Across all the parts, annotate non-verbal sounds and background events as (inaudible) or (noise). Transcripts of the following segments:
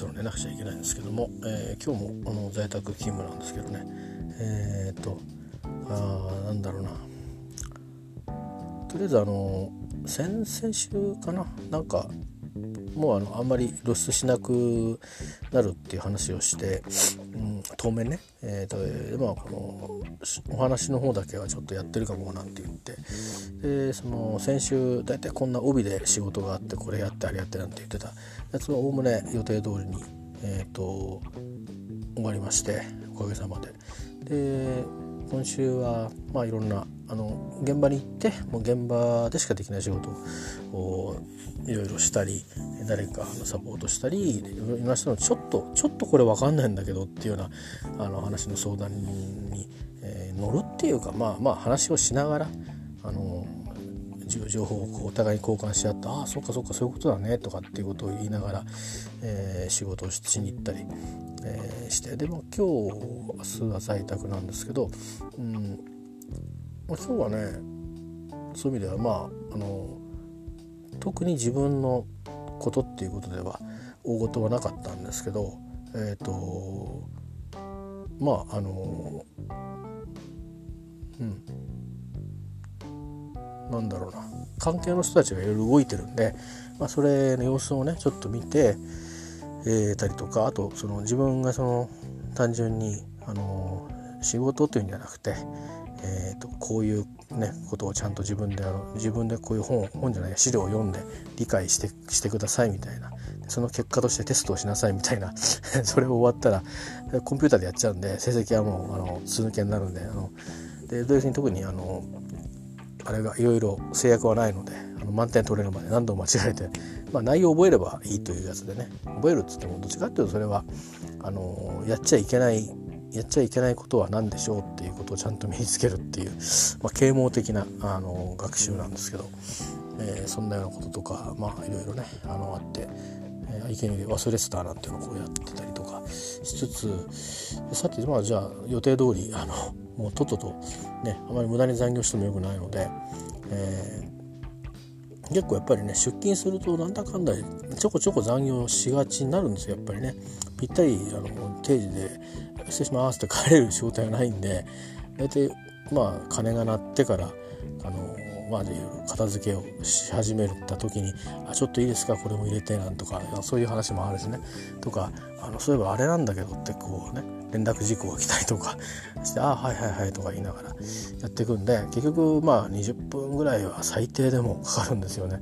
そろ寝なくちゃいけないんですけども、えー、今日もあの在宅勤務なんですけどね。えっ、とあなんだろうな。とりあえずあの先々週かな？なんかもうあのあんまり露出しなくなるっていう話をして、ん、当面ね、えーとまあ、このお話の方だけはちょっとやってるかもなんて言ってでその先週大体こんな帯で仕事があってこれやってあれやってなんて言ってたやつはおおむね予定通りに、えーと、終わりましておかげさまで。で今週はまあいろんなあの現場に行ってもう現場でしかできない仕事をいろいろしたり誰かのサポートしたりいろんな人のちょっとちょっとこれ分かんないんだけどっていうようなあの話の相談に、えー、乗るっていうかまあまあ話をしながらあの情報をお互いに交換し合ってああそっかそっかそういうことだねとかっていうことを言いながら、えー、仕事をしに行ったり、えー、してでも今日明日は在宅なんですけど、うんまあ、今日はねそういう意味ではまああの特に自分のことっていうことでは大事はなかったんですけどえっ、ー、とまああのうん。なんだろうな。関係の人たちがいろいろ動いてるんで、まあ、それの様子をねちょっと見て、えー、たりとかあとその自分がその単純にあの仕事というんじゃなくて、えーと、こういう、ね、ことをちゃんと自分であの自分でこういう本本じゃない資料を読んで理解してしてくださいみたいな。その結果としてテストをしなさいみたいな。(laughs) それを終わったらコンピューターでやっちゃうんで成績はもうあの通抜けになるんであので同時に特にあのあれがいろいろ制約はないのであの満点取れるまで何度も間違えて、まあ、内容を覚えればいいというやつでね。覚えるっつってもどっちかっていうとそれはあのやっちゃいけないやっちゃいけないことは何でしょうっていうことをちゃんと身につけるっていう、まあ、啓蒙的なあの学習なんですけど、えー、そんなようなこととかまあいろいろねあのあって、えー、池に忘れてたなんていうのをこうやってたりとかしつつさてまあじゃあ予定通りあのもうとっととねあまり無駄に残業してもよくないので、えー、結構やっぱりね出勤するとなんだかんだちょこちょこ残業しがちになるんですよやっぱりね。ぴったりあの定時で失礼しますって帰れる仕事がないんで大体まあ鐘が鳴ってからあのまあ、片付けをし始めた時に「あちょっといいですかこれも入れて」なんとかそういう話もあるしねとかあのそういえばあれなんだけどってこうね連絡事項が来たりとか (laughs) して「ああはいはいはい」とか言いながらやっていくんで結局まあ20分ぐらいは最低でもかかるんですよね。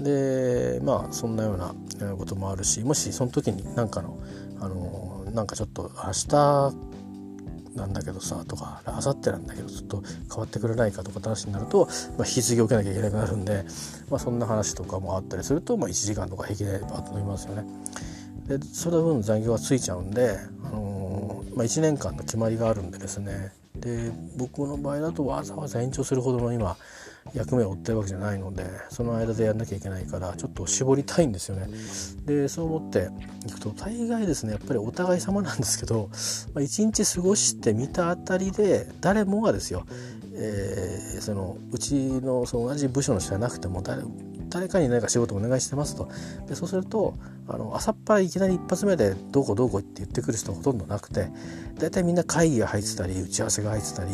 でまあそんなようなこともあるしもしその時に何かのあのなんかちょっと明日なんだけどさとか明後日なんだけどちょっと変わってくれないかとかって話になると、まあ、引き継ぎを受けなきゃいけなくなるんで、まあ、そんな話とかもあったりすると、まあ、1時間とか平気でバッと飲みますよね。でその分残業がついちゃうんで、あのー、まあ、1年間の決まりがあるんでですねで僕の場合だとわざわざ延長するほどの今役目を負ってるわけじゃないのでその間でやんなきゃいけないからちょっと絞りたいんですよね。でそう思っていくと大概ですねやっぱりお互い様なんですけど、まあ、日過ごしてみたあたりで誰もがですよ、えー、そのうちのその同じ部署の人じゃなくても誰誰かに何か仕事お願いしてますとでそうするとあの朝っぱらいきなり一発目で「どこどこ」って言ってくる人ほとんどなくて大体みんな会議が入ってたり打ち合わせが入ってたり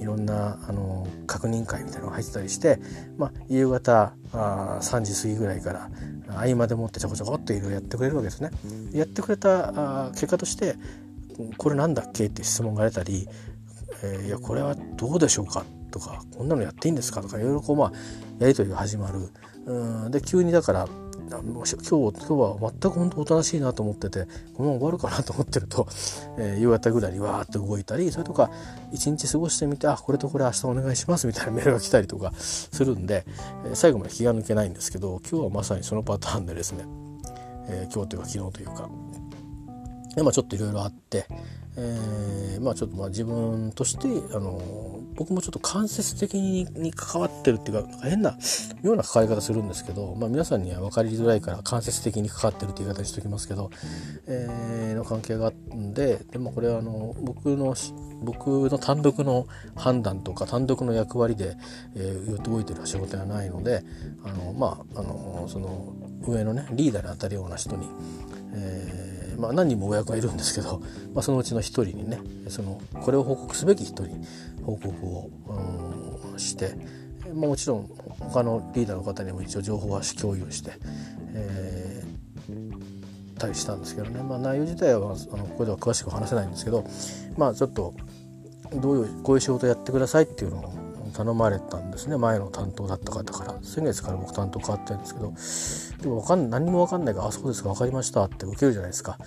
いろんなあの確認会みたいなのが入ってたりして、まあ、夕方あ3時過ぎぐらいから合間でもってちょこちょこっといろいろやってくれるわけですね。やってくれたあ結果として「これなんだっけ?」って質問が出たり「えー、いやこれはどうでしょうか?」とか「こんなのやっていいんですか?」とかいろいろこうまあやり取りが始まる。うん。で急にだから今日今日は全く本当おとなしいなと思っててこのまま終わるかなと思ってると、えー、夕方ぐらいにわーっと動いたりそれとか一日過ごしてみてあこれとこれ明日お願いしますみたいなメールが来たりとかするんで、えー、最後まで気が抜けないんですけど今日はまさにそのパターンでですね、えー、今日というか昨日というかで、ま、ちょっといろいろあって、えー、まあちょっとまあ自分としてあの僕もちょっと間接的に関わってるっていうか変なような関わり方するんですけど、まあ、皆さんには分かりづらいから間接的に関わってるって言い方にしておきますけど、えー、の関係があるんででもこれはあの僕の僕の単独の判断とか単独の役割で、えー、動いてる仕事ではないのであのまああのその上のねリーダーに当たるような人に、えー、まあ、何人も親子がいるんですけど、まあ、そのうちの一人にねそのこれを報告すべき人に報告を、うん、して、まあ、もちろん他のリーダーの方にも一応情報は共有して、えー、たりしたんですけどね、まあ、内容自体はあのここでは詳しく話せないんですけどまあちょっとどういうこういう仕事やってくださいっていうのを頼まれたんですね。前の担当だった方から。先月から僕担当変わってるんですけど。でもわかん何も分かんないから「あそうですか分かりました」って受けるじゃないですか。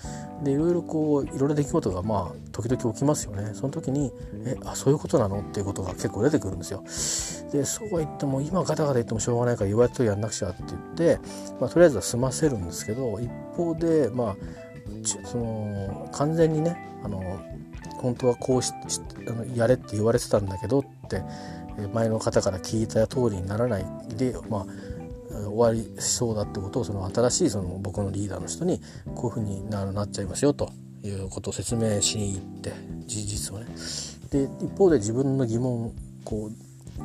でいろいろこういろんな出来事がまあ時々起きますよね。その時に「えあそういうことなの?」っていうことが結構出てくるんですよ。でそうは言っても今ガタガタ言ってもしょうがないから言われたとやんなくちゃって言って、まあ、とりあえずは済ませるんですけど一方でまあその完全にねあの本当はこうしあのやれって言われてたんだけどって前の方から聞いた通りにならないで、まあ、終わりしそうだってことをその新しいその僕のリーダーの人にこういうふうになっちゃいますよということを説明しに行って事実をね。で一方で自分の疑問こ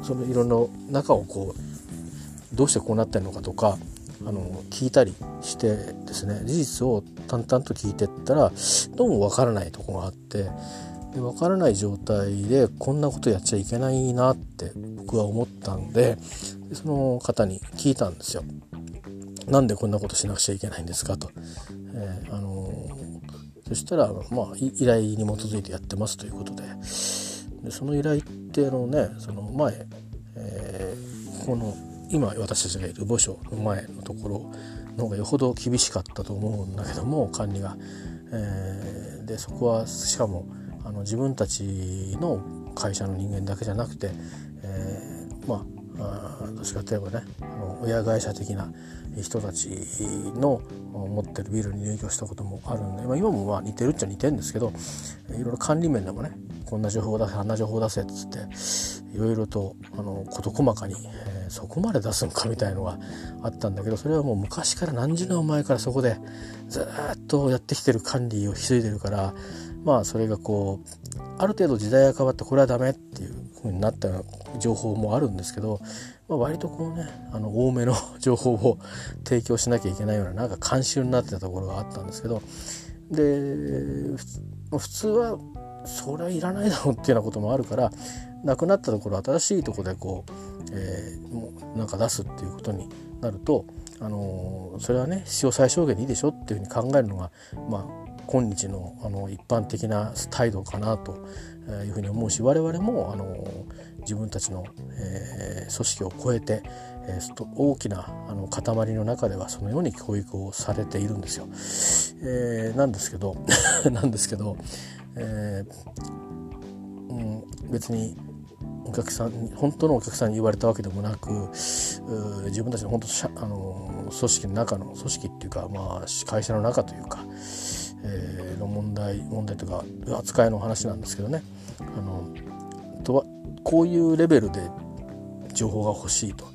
うそのいろんな中をこうどうしてこうなってるのかとかあの聞いたりしてですね事実を淡々と聞いてったらどうもわからないとこがあってで分からない状態でこんなことやっちゃいけないなって僕は思ったんでその方に聞いたんですよ。なんでこんなことしなくちゃいけないんですかと。えー、あのー、そしたら、まあ、依頼に基づいてやってますということででその依頼ってあのねその前、えー、この今私たちがいる墓所の前のところの方がよほど厳しかったと思うんだけども管理が。えー、でそこはしかもの自分たちの会社の人間だけじゃなくて、えー、まあどっちかといえばねあの親会社的な人たちの持ってるビルに入居したこともあるんで、まあ、今もまあ似てるっちゃ似てるんですけどいろいろ管理面でもねこんな情報を出せあんな情報を出せっつっていろいろとあの事細かに、えー、そこまで出すんかみたいのがあったんだけどそれはもう昔から何十年前からそこでずっとやってきてる管理を引き継いでるからまあそれがこうある程度時代が変わってこれはダメっていう風になった情報もあるんですけど、まあ、割とこうねあの多めの (laughs) 情報を提供しなきゃいけないようななんか慣習になってたところがあったんですけどで普通はそれはいらないだろうっていうようなこともあるからなくなったところ新しいとこでこう、えー、もうなんか出すっていうことになると、あのー、それはね必要最小限でいいでしょっていうふうに考えるのがまあ今日のあの一般的な態度かなというふうに思うし我々もあの自分たちの、えー、組織を超えて、えー、大きなあの塊の中ではそのように教育をされているんですよ。えー、なんですけど (laughs) なんですけど、えーうん、別にお客さん本当のお客さんに言われたわけでもなく自分たちの本当あの組織の中の組織っていうか、まあ、会社の中というか、え、の問題問題とか扱いの話なんですけどね。あのとはこういうレベルで情報が欲しいと。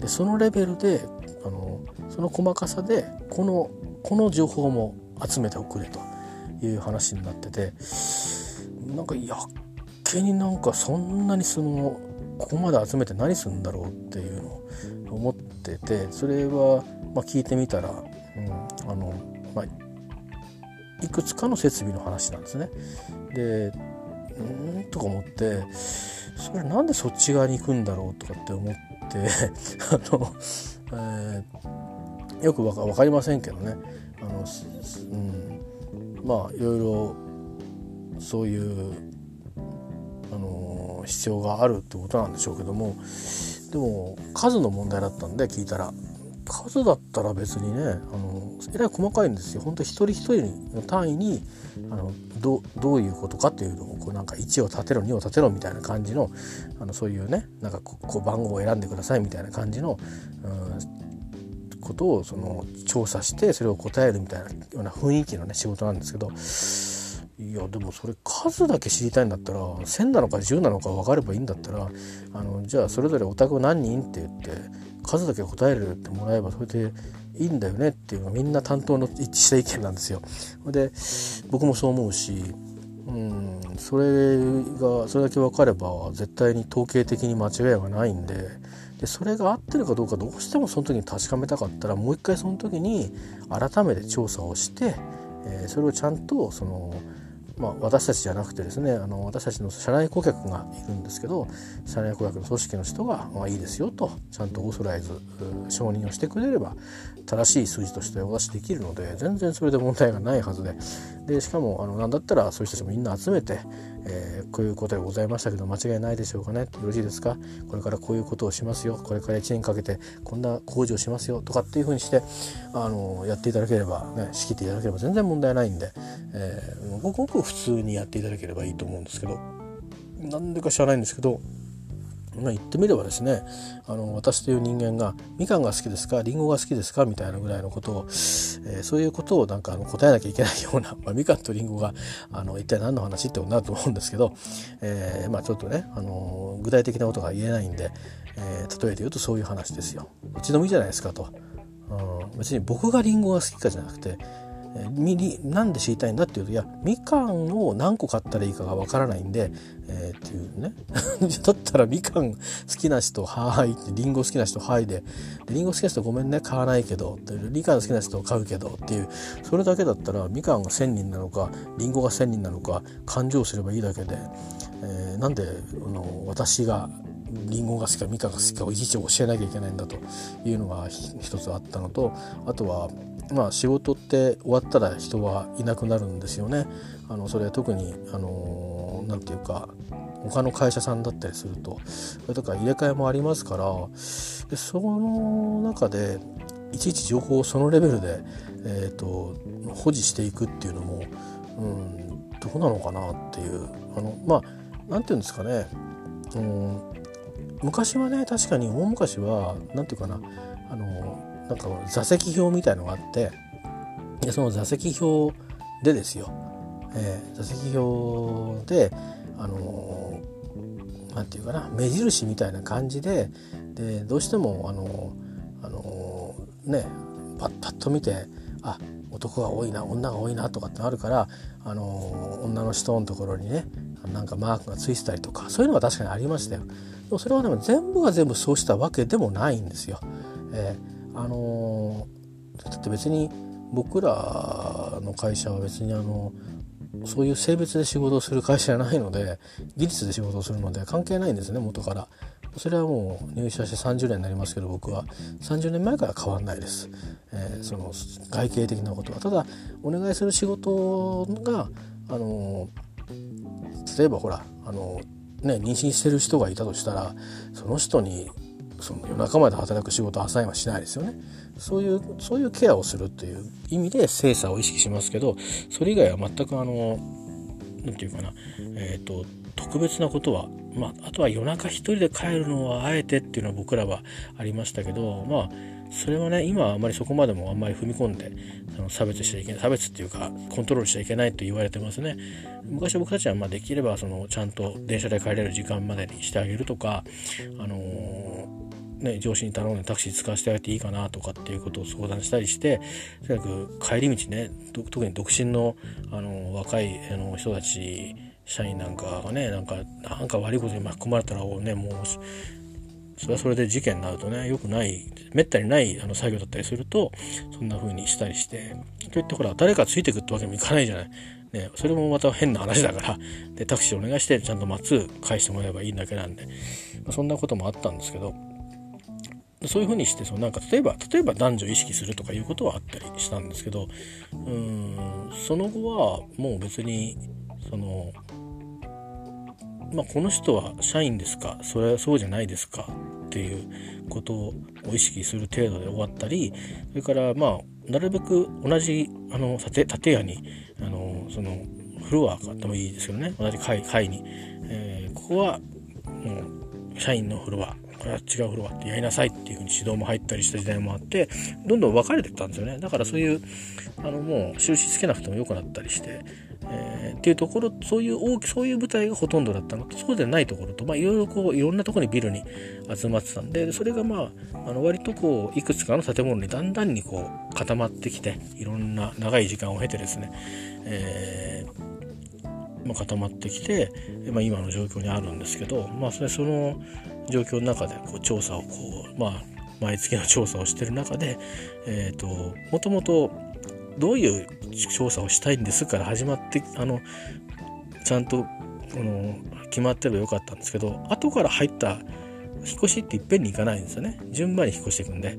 でそのレベルであのその細かさでこのこの情報も集めておくれと。いう話になってて。なんかやっけになんかそんなにそのここまで集めて何するんだろうっていうのを思ってて。それは、まあ、聞いてみたら、うんあのまあ、いくつかの設備の話なんですね。でうんとか思ってそれなんでそっち側に行くんだろうとかって思って (laughs) あの、えー、よくわか分かりませんけどね。あの、うん、まあいろいろそういうあの必要があるってことなんでしょうけどもでも数の問題だったんで聞いたら。数だったら別にねあのえらい細かいんですよ。本当一人一人の単位にあのどどういうことかっていうのをこうなんか1を立てろ2を立てろみたいな感じのあのそういうねなんかこう番号を選んでくださいみたいな感じの、うん、ことをその調査してそれを答えるみたいなような雰囲気のね仕事なんですけどいやでもそれ数だけ知りたいんだったら1,000なのか10なのか分かればいいんだったらあのじゃあそれぞれお宅何人って言って数だけ答えるってもらえばそれでいいんだよねっていうのがみんな担当の一致した意見なんですよ。で僕もそう思うしうんそれがそれだけ分かれば絶対に統計的に間違いはないんででそれが合ってるかどうかどうしてもその時に確かめたかったらもう一回その時に改めて調査をしてえー、それをちゃんとそのまあ、私たちじゃなくてですねあの私たちの社内顧客がいるんですけど社内顧客の組織の人が、まあ、いいですよとちゃんとオーソライズ承認をしてくれれば正しい数字としてお出しできるので全然それで問題がないはずで。でしかもあの何だったらそういう人たちもみんな集めて、えー、こういうことでございましたけど間違いないでしょうかね。よろしいですか？これからこういうことをしますよ。これから1年かけてこんな工事をしますよ。とかっていうふうにしてあのやっていただければね仕切っていただければ全然問題ないんで、えー、ごくごく普通にやっていただければいいと思うんですけど。なんでか知らないんですけどまあ、言ってみればですねあの私という人間がみかんが好きですかりんごが好きですかみたいなぐらいのことを、えー、そういうことをなんかあの答えなきゃいけないような、(laughs) まあ、みかんとりんごがあの一体何の話ってことになると思うんですけど、えー、まあ、ちょっとね、あの具体的なことが言えないんで、えー、例えて言うとそういう話ですよ。うちのみじゃないですかと。うん、別に僕がりんごが好きかじゃなくてみりなんで知りたいんだっていうといやみかんを何個買ったらいいかがわからないんで、えー、っていうね。(laughs) だったらみかん好きな人はいってりんご好きな人はいでりんご好きな人ごめんね買わないけどってみかん好きな人買うけどっていうそれだけだったらみかんが1,000人なのかりんごが1,000人なのか勘定すればいいだけで、えー、なんであの私がりんごが好きかみかんが好きかをいちいち教えなきゃいけないんだというのが一つあったのとあとはまあ仕事って終わったら人はいなくなるんですよね。あのそれは特にあのなんていうか他の会社さんだったりするとそれとか入れ替えもありますからでその中でいちいち情報をそのレベルで、えーと、保持していくっていうのも、うん、どうなのかなっていう。あのまあ何て言うんですかね、うん、昔はね確かに大昔は何て言うかな。あのなんか座席表みたいのがあってでその座席表でですよ、えー、座席表であの何、て言うかな目印みたいな感じででどうしてもあのあのねパッパッと見てあ男が多いな女が多いなとかってあるからあの女の人のところにねなんかマークがついてたりとかそういうのが確かにありましたよ。でもそれはでも全部が全部そうしたわけでもないんですよ。えーあのだって別に僕らの会社は別にあのそういう性別で仕事をする会社じゃないので技術で仕事をするので関係ないんですね元から。それはもう入社して30年になりますけど僕は。30年前から変わんないです、えー、その外形的なことは。ただお願いする仕事があの例えばほらあのね妊娠してる人がいたとしたらその人にその夜中まで働く仕事アサインはしないですよね。そういう、そういうケアをするっていう意味で精査を意識しますけど、それ以外は全くあの、何て言うかな、えっ、ー、と、特別なことは、まあ、あとは夜中一人で帰るのはあえてっていうのは僕らはありましたけど、まあ、それはね、今はあまりそこまでもあんまり踏み込んで、その差別しちゃいけない、差別っていうか、コントロールしちゃいけないと言われてますね。昔僕たちはまあできれば、その、ちゃんと電車で帰れる時間までにしてあげるとか、あのーね、上司に頼んでタクシー使わせてあげていいかなとかっていうことを相談したりしてとにかく帰り道ね特に独身のあの若いあの人たち社員なんかがねなんかなんか悪いことに巻き込まれたらねもうそれはそれで事件になるとねよくないめったにないあの作業だったりするとそんな風にしたりしてといってほら誰かついてくってわけにもいかないじゃない。ね、それもまた変な話だからでタクシーお願いしてちゃんと待つ返してもらえばいいだけなんで、まあ、そんなこともあったんですけどそういうふうにしてそのなんか例えば例えば男女意識するとかいうことはあったりしたんですけどうんその後はもう別にそのまあ、この人は社員ですかそれはそうじゃないですかっていうことを意識する程度で終わったりそれからまあなるべく同じあの建建屋にあのそのフロアがあってもいいですけどね。同じ階階に、えー、ここはもう社員のフロアこれは違うフロアってやりなさいっていうふうに指導も入ったりした時代もあってどんどん分かれてったんですよね。だからそういうあのもう印つけなくても良くなったりして、えー、っていうところそういう大きそういう舞台がほとんどだったの。とそうでないところとまあいろいろこういろんなとこにビルに集まってたんでそれがまああの割とこういくつかの建物にだんだんにこう固まってきていろんな長い時間を経てですね、えーま、固まってきて、まあ、今の状況にあるんですけど、まあ、それその状況の中でこう調査をこうまあ毎月の調査をしてる中で、えーと、もともとどういう調査をしたいんですから始まってあのちゃんとこの決まってればよかったんですけど後から入った引っ越しっていっぺんに行かないんですよね。順番に引っ越していくんで。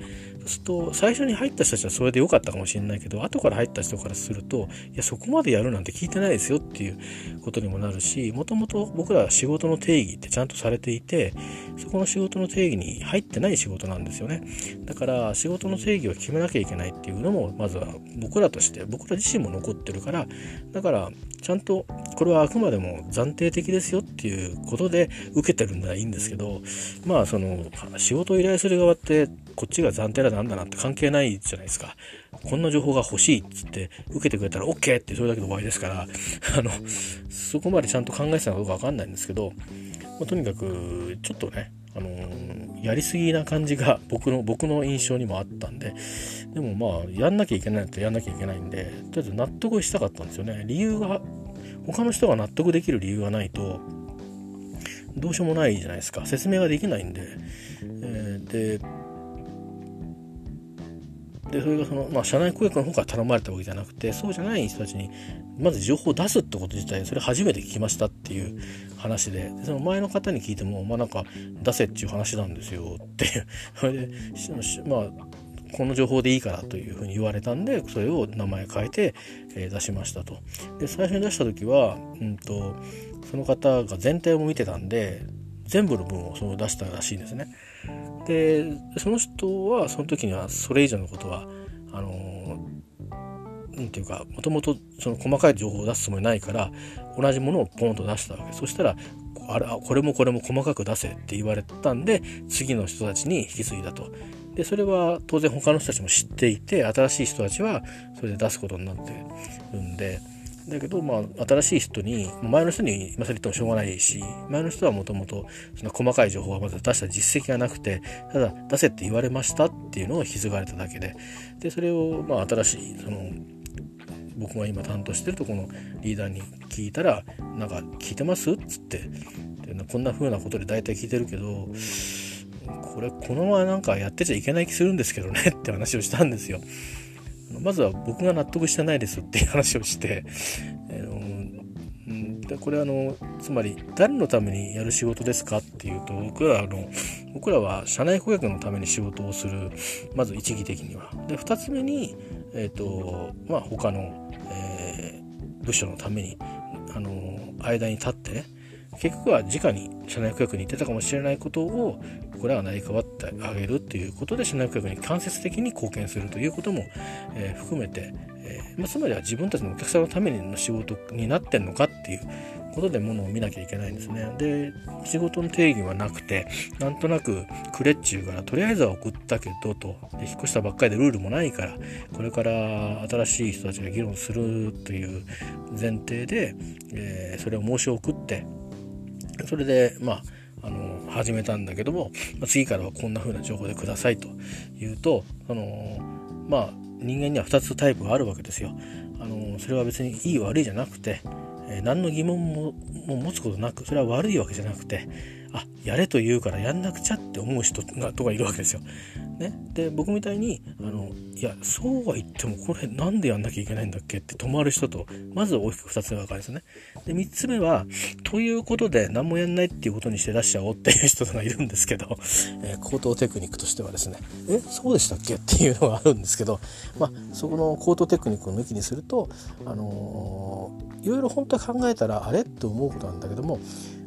と最初に入った人たちはそれで良かったかもしれないけど後から入った人からするといやそこまでやるなんて聞いてないですよっていうことにもなるしもともと僕ら仕事の定義ってちゃんとされていてそこの仕事の定義に入ってない仕事なんですよね。だから仕事の定義を決めなきゃいけないっていうのもまずは僕らとして僕ら自身も残ってるからだからちゃんとこれはあくまでも暫定的ですよっていうことで受けてるんならいいんですけどまあその仕事を依頼する側ってこっちが暫定だなんだなんて関係ないじゃないですか。こんな情報が欲しいっつって受けてくれたら OK ってそれだけで終わりですから (laughs) あのそこまでちゃんと考えてたのかどうか分かんないんですけど、まあ、とにかくちょっとねあのー、やりすぎな感じが (laughs) 僕の僕の印象にもあったんででもまあやんなきゃいけないとやんなきゃいけないんでとりあえず納得したかったんですよね。理由が他の人が納得できる理由がないとどうしようもないじゃないですか。説明ができないんで、えー、ででそれがその、まあ、社内顧客の方から頼まれたわけじゃなくてそうじゃない人たちにまず情報を出すってこと自体それ初めて聞きましたっていう話でその前の方に聞いてもまあなんか出せっていう話なんですよっていう (laughs) それでまあこの情報でいいからというふうに言われたんでそれを名前変えて、えー、出しましたと。で最初に出した時は、うんと、その方が全体を見てたんで全部の分をその出したらしいんですね。でその人はその時にはそれ以上のことはあの何ていうかもともとその細かい情報を出すつもりないから同じものをポンと出したわけそしたらあれこれもこれも細かく出せって言われたんで次の人たちに引き継いだと。でそれは当然他の人たちも知っていて新しい人たちはそれで出すことになってるんでだけど、まあ、新しい人に前の人に今更言ってもしょうがないし前の人はもともとその細かい情報はまず出した実績がなくてただ出せって言われましたっていうのを引き継がれただけででそれを、まあ、新しいその僕が今担当してるとこのリーダーに聞いたら「なんか聞いてます?」っつってでこんな風なことで大体聞いてるけどこれこのままなんかやってちゃいけない気するんですけどねって話をしたんですよ。まずは僕が納得してないですっていう話をして、えー、でこれあのつまり誰のためにやる仕事ですかっていうと僕らあの僕らは社内顧客のために仕事をするまず一義的には。で2つ目に、えーとまあ、他の、えー、部署のためにあの間に立ってね結局は直に社内顧客に言ってたかもしれないことをこれは成り代わってあげるっていうことで社内顧客に間接的に貢献するということも、えー、含めて、えーまあ、つまりは自分たちのお客さんのための仕事になってんのかっていうことでものを見なきゃいけないんですね。で仕事の定義はなくてなんとなくくれっちゅうからとりあえずは送ったけどとで引っ越したばっかりでルールもないからこれから新しい人たちが議論するという前提で、えー、それを申し送ってそれでまああの始めたんだけども、まあ、次からはこんな風な情報でくださいと言うとあのまあ人間には2つタイプがあるわけですよ。あのそれは別にいい悪いじゃなくて、えー、何の疑問も持つことなくそれは悪いわけじゃなくてあやれと言うからやんなくちゃって思う人がとかいるわけですよ。ね、で僕みたいにあのいやそうは言ってもこれなんでやんなきゃいけないんだっけって止まる人とまず大きく2つ目が分かるんですよね。で3つ目はということで何もやんないっていうことにして出しちゃおうっていう人がいるんですけど、(laughs) えー、口頭テクニックとしてはですねえそうでしたっけっていうのがあるんですけど、まあ、そこの口頭テクニックを抜きにすると、あのー、いろいろ本当は考えたらあれって思うことなんだけども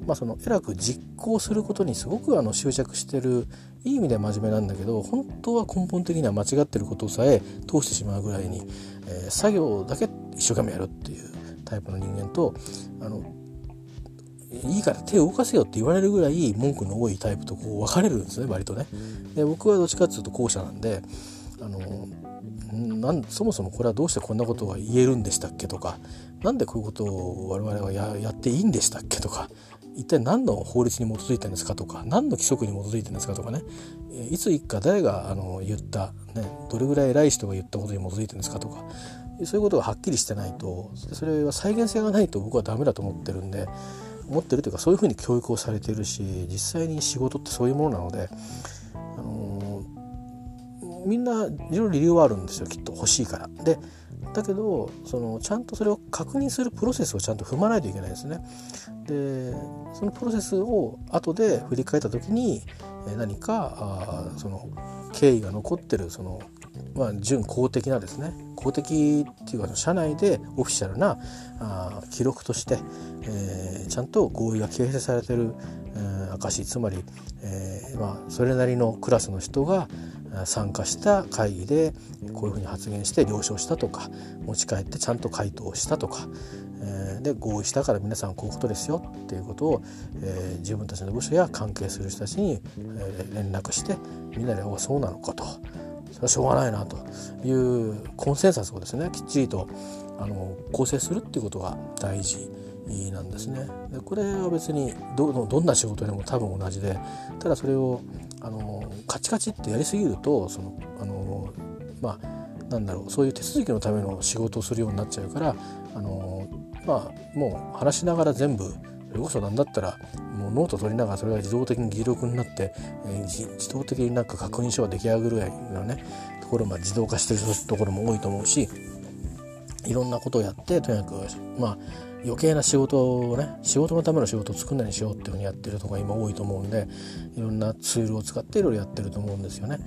まあ、その偉く実行することにすごくあの執着してるいい意味で真面目なんだけど本当は根本的には間違ってることさえ通してしまうぐらいに、えー、作業だけ一生懸命やるっていうタイプの人間とあのいいから手を動かせよって言われるぐらい文句の多いタイプとこう分かれるんですね割とね。で僕はどっちかっていうと後者なんであのなんそもそもこれはどうしてこんなことが言えるんでしたっけとか何でこういうことを我々はやっていいんでしたっけとか一体何の法律に基づいてるんですかとか何の規則に基づいてるんですかとかねいつ一か誰があの言った、ね、どれぐらい偉い人が言ったことに基づいてるんですかとかそういうことがはっきりしてないとそれは再現性がないと僕はダメだと思ってるんで思ってるというかそういうふうに教育をされてるし実際に仕事ってそういうものなので、あのー、みんないろいろ理由はあるんですよきっと欲しいから。でだけどそのちゃんとそれを確認するプロセスをちゃんと踏まないといけないですね。でそのプロセスを後で振り返った時に何かあその経緯が残ってるそのまあ、準公的なですね公的っていうか社内でオフィシャルなあ記録として、えー、ちゃんと合意が形成されてる、えー、証つまり、えーまあ、それなりのクラスの人が参加した会議でこういうふうに発言して了承したとか持ち帰ってちゃんと回答したとか、えー、で合意したから皆さんこういうことですよっていうことを、えー、自分たちの部署や関係する人たちに、えー、連絡してみんなで「おそうなのか」と。それはしょうがないなというコンセンサスをですねきっちりとあの構成するっていうことが大事なんですね。でこれは別にどどんな仕事でも多分同じでただそれをあのカチカチってやりすぎるとそのあのまあなんだろうそういう手続きのための仕事をするようになっちゃうからあのまあもう話しながら全部それこそ何だったらもうノート取りながらそれが自動的に議事録になって、えー、自動的になんか確認書が出来上がるぐらいのねところま自動化してるところも多いと思うしいろんなことをやってとにかくまあ余計な仕事をね仕事のための仕事を作んないようにしようっていうふうにやってるとこが今多いと思うんでいろんなツールを使っていろいろやってると思うんですよね。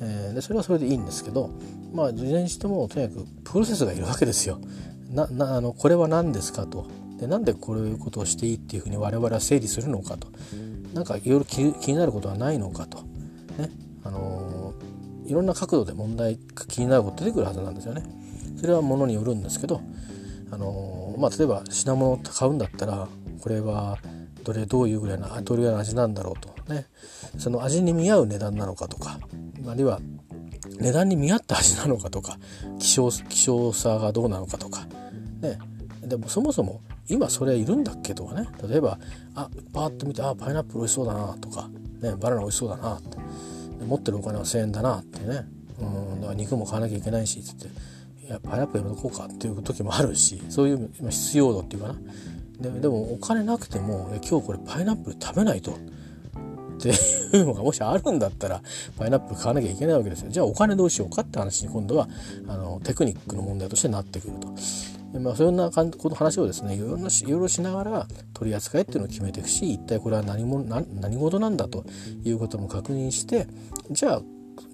えー、でそれはそれでいいんですけどまあいずれにしてもとにかくプロセスがいるわけですよ。ななあのこれは何ですかとでなんでこういうことをしていいっていうふうに我々は整理するのかとなんかいろいろ気になることはないのかとねあのー、いろんな角度で問題が気になること出てくるはずなんですよね。それはものによるんですけどあのまあ、例えば品物を買うんだったらこれはどれどういうぐらいなどれぐらいの味なんだろうと。ね。その味に見合う値段なのかとかあるいは値段に見合った味なのかとか希少希少さがどうなのかとか。ね。でもそもそも今それいるんだっけとかね。例えばあパーッと見てあパイナップル美味しそうだなとか、ね、バナナ美味しそうだなって。持ってるお金は1,000円だなってね。うん。だから肉も買わなきゃいけないしっつって。やパイナップルやめとこうかっていう時もあるしそういう必要度っていうかな。ででもお金なくても今日これパイナップル食べないと。っていうのがもしあるんだったらパイナップル買わなきゃいけないわけですよ。じゃあお金どうしようかって話に今度はあのテクニックの問題としてなってくると。まあ、そんなこの話をですねいろいろしながら取り扱いっていうのを決めていくし一体これは何も何事なんだということも確認してじゃあ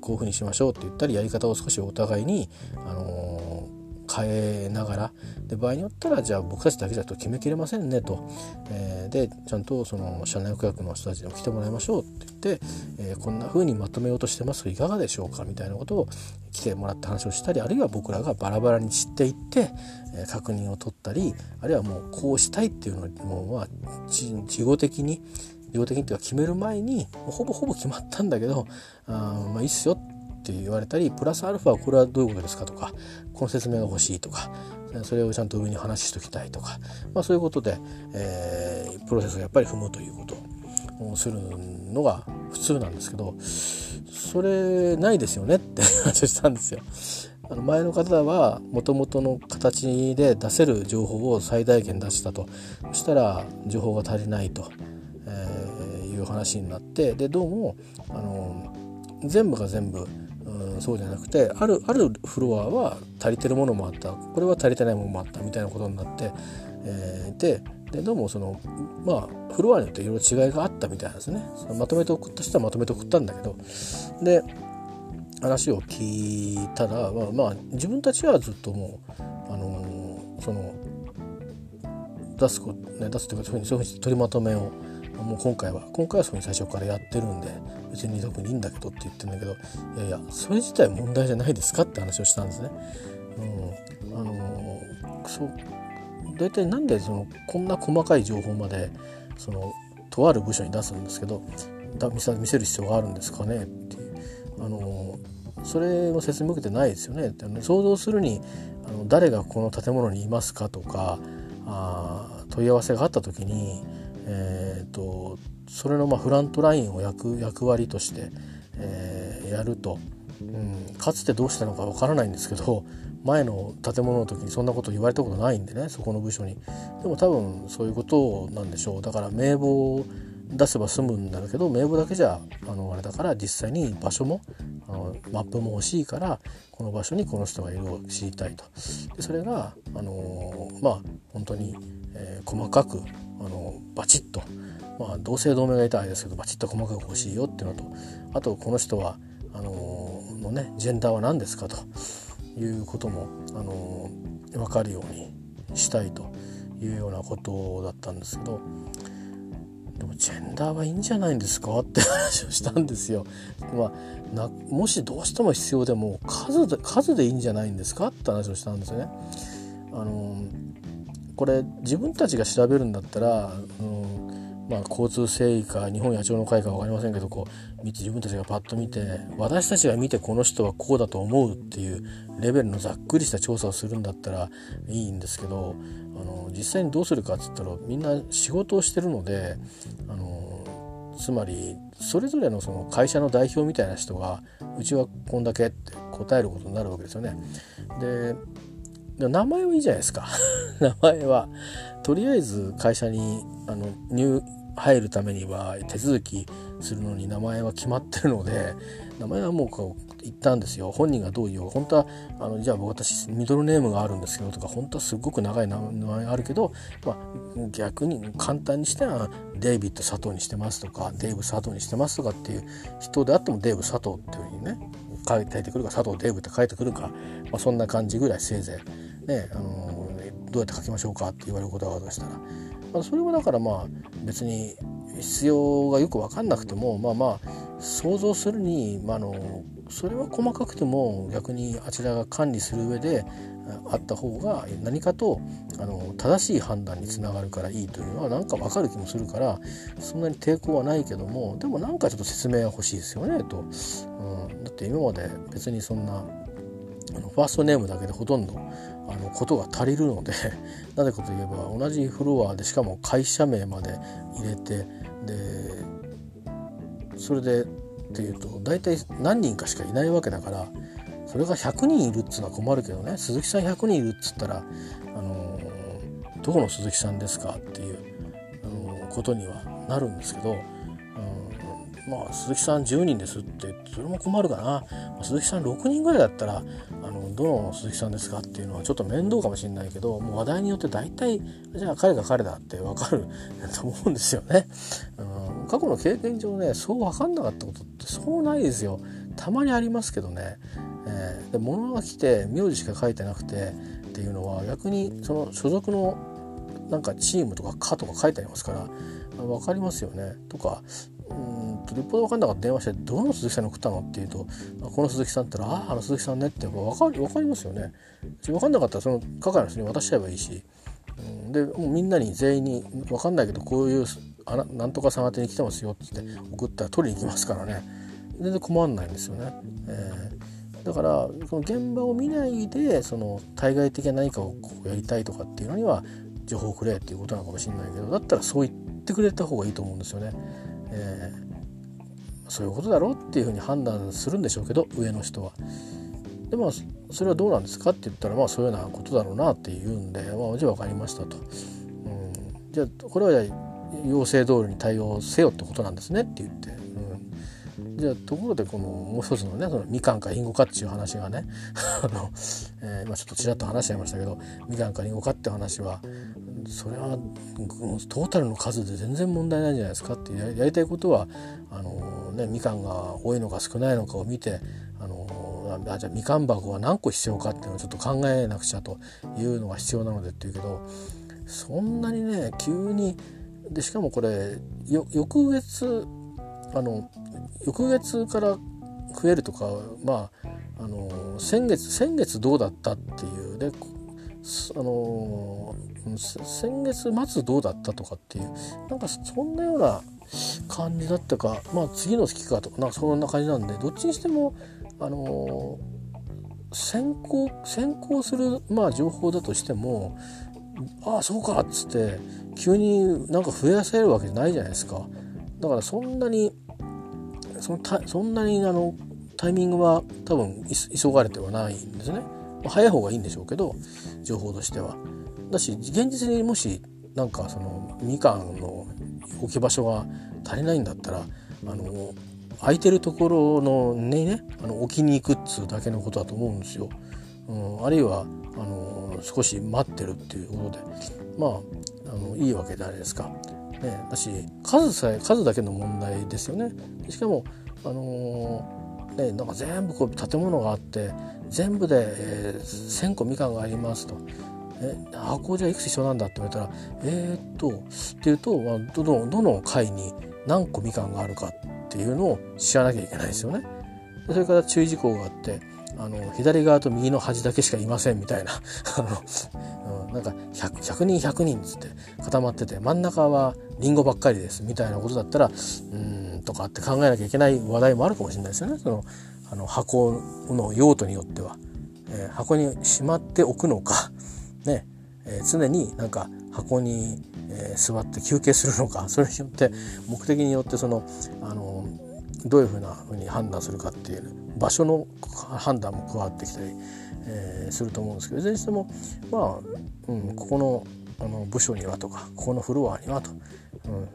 こういうふうにしましょうって言ったりやり方を少しお互いに、あのー、変えながらで場合によったらじゃあ僕たちだけだと決めきれませんねと、えー、でちゃんとその社内区画の人たちに来てもらいましょうって言って、えー、こんな風にまとめようとしてますいかがでしょうかみたいなことを来てもらって話をしたりあるいは僕らがバラバラに散っていって、え確認を取ったりあるいはもうこうしたいっていうのをもう、まあ、事後的に量的にっていうか決める前にほぼほぼ決まったんだけどあまあいいっすよって言われたりプラスアルファこれはどういうことですかとかこの説明が欲しいとかそれをちゃんと上に話しときたいとか、まあ、そういうことで、えー、プロセスをやっぱり踏むということをするのが普通なんですけどそれないですよねって話したんですよ。あの前の方はもともとの形で出せる情報を最大限出したとそしたら情報が足りないという話になってでどうもあの全部が全部、うん、そうじゃなくてあるあるフロアは足りてるものもあった。これは足りてないものもあった。みたいなことになって、えー、ででどうもそのまあフロアによっていろいろ違いがあったみたいなんですね。そのまとめて送った人はまとめて送ったんだけどで話を聞いたら、まあ、まあ自分たちはずっともう、あのー、その出すこ、ね、出すというかそういうふうに取りまとめをもう今回は今回はそういう最初からやってるんで別に特にいいんだけどって言ってるんだけどいやいやそれ自体問題じゃないですかって話をしたんですね。うん、あのそう大体なんでそのこんな細かい情報までそのとある部署に出すんですけどだ見せ見せる必要があるんですかねっていうあのそれの説明受けてないですよね想像するにあの誰がこの建物にいますかとかあ問い合わせがあった時にえーと、それのまあフラントラインを役役割として、えー、やると、うん、かつてどうしたのかわからないんですけど (laughs) 前の建物の時にそんなこと言われたことないんでねそこの部署に。でも多分そういうことなんでしょう。だから名簿を出せば済むんだけど名簿だけじゃあのあれだから実際に場所もあのマップも欲しいからこの場所にこの人がいるを知りたいと。でそれがあのまあ本当に、えー、細かくあのバチッと、まあ、同姓同名がいたらあれですけどバチッと細かく欲しいよっていうのとあとこの人はあののねジェンダーは何ですかということもあの分かるようにしたいというようなことだったんですけどでもジェンダーはいいんじゃないんですかって話をしたんですよ。まあ、なもしどうしても必要でも数で数でいいんじゃないんですかって話をしたんですよね。あのこれ自分たちが調べるんだったら、うんまあ、交通整理か日本野鳥の会か分かりませんけどこう見て自分たちがパッと見て私たちが見てこの人はこうだと思うっていうレベルのざっくりした調査をするんだったらいいんですけどあの実際にどうするかっつったらみんな仕事をしてるのであのつまりそれぞれのその会社の代表みたいな人がうちはこんだけって答えることになるわけですよね。で名前はいいじゃないですか。(laughs) 名前は。とりあえず会社にあの入入るためには手続きするのに名前は決まってるので名前はもうこう言ったんですよ。本人がどう言おう。本当はあのじゃあ私ミドルネームがあるんですけどとか本当はすごく長い名前があるけど、まあ、逆に簡単にしてはデイビッド佐藤にしてますとかデイブ佐藤にしてますとかっていう人であってもデイブ佐藤っていうふうにね書いてくるか佐藤デイブって書いてくるか、まあ、そんな感じぐらいせいぜいねあのどうやって書きましょうかって言われることがあるとしたら、まあ、それはだからまあ別に必要がよく分かんなくてもまあまあ想像するに、まあ、のそれは細かくても逆にあちらが管理する上であった方が何かとあの正しい判断につながるからいいというのはなんか分かる気もするからそんなに抵抗はないけどもでもなんかちょっと説明は欲しいですよねと、うん、だって今まで別にそんなあのファーストネームだけでほとんどあのことが足りるので (laughs) なぜかといえば同じフロアでしかも会社名まで入れてでそれでっていうと大体何人かしかいないわけだからそれが100人いるっつうのは困るけどね鈴木さん100人いるっつったら、あの、どこの鈴木さんですかっていう、あの、ことにはなるんですけど、まあ鈴木さん10人ですってそれも困るかなま鈴木さん6人ぐらいだったらあのどの鈴木さんですかっていうのはちょっと面倒かもしれないけどもう話題によって大体じゃあ彼が彼だって分かると思うんですよね。(laughs) うん、過去の経験上ねそう分かんなかったことってそうないですよ。たまにありますけどね。えー、で物が来て名字しか書いてなくてっていうのは逆にその所属のなんかチームとか「か」とか書いてありますから分かりますよね。とかうんとよっぽど分かんなかった電話して「どの鈴木さんに送ったの?」って言うと「この鈴木さん」って言ったら「あああの鈴木さんね」って分か分かりますよね。分かんなかったらその係の人に渡しちゃえばいいし、うん、でもうみんなに全員に分かんないけどこういうあななんとかさん宛てに来てますよってって送ったら取りに行きますからね全然困んないんですよね。えー、だからこの現場を見ないでその対外的な何かをやりたいとかっていうのには情報をくれっていうことなのかもしれないけどだったらそう言ってくれた方がいいと思うんですよね。えー、そういうことだろうっていうふうに判断するんでしょうけど上の人は。でまあそれはどうなんですかって言ったらまあそういうようなことだろうなっていうんで、まあ、じゃあ分かりましたと。うん、じゃあこれは要請通りに対応せよってことなんですねって言って。じゃあところでこのもう一つのねそのみかんかりんごかっていう話がね (laughs) あの、えー、まあ、ちょっとちらっと話しちゃいましたけどみかんかりんごかって話はそれはトータルの数で全然問題ないんじゃないですかってやりたいことはあの、ね、みかんが多いのか少ないのかを見てあのあじゃあみかん箱は何個必要かっていうのをちょっと考えなくちゃというのが必要なのでっていうけどそんなにね急にでしかもこれ翌月あの翌月から増えるとかまああの先月先月どうだったっていうであの先月末どうだったとかっていうなんかそんなような感じだったかまあ次の月かとかなんかそんな感じなんでどっちにしてもあの先行先行する、まあ、情報だとしてもああそうかっつって急になんか増やせるわけじゃないじゃないですか。だからそんなにそのたそんなにあのタイミングは多分急がれてはないんですね。ま早い方がいいんでしょうけど情報としては。だし現実にもしなんかそのみかんの置き場所が足りないんだったらあの空いてるところのにねあの置きに行くっつうだけのことだと思うんですよ。うん、あるいはあの少し待ってるっていうことでまああのいいわけじゃないですか。ね、だし数さえ数だけの問題ですよね。しかもあのー、ね、なんか全部こう建物があって全部で、えー、1,000個みかんがありますと。え箱じゃいくつ必要なんだって言われたらえー、っとっていうと、まあ、どのどの階に何個みかんがあるかっていうのを知らなきゃいけないですよね。それから注意事項があってあの左側と右の端だけしかいませんみたいな (laughs) あの、なんか 100, 100人100人っつって固まってて真ん中はリンゴばっかりですみたいなことだったらうんとかって考えなきゃいけない話題もあるかもしれないですよね。そのあの箱の用途によっては、えー、箱にしまっておくのか。ね、えー、常になんか箱に、えー、座って休憩するのか。それによって目的によってそのあのどういうふうなふうに判断するかっていう場所の判断も加わってきたり、えー、すると思うんですけどいずれにしてもまあ、うん、ここのあの部署にはとかここのフロアにはと、う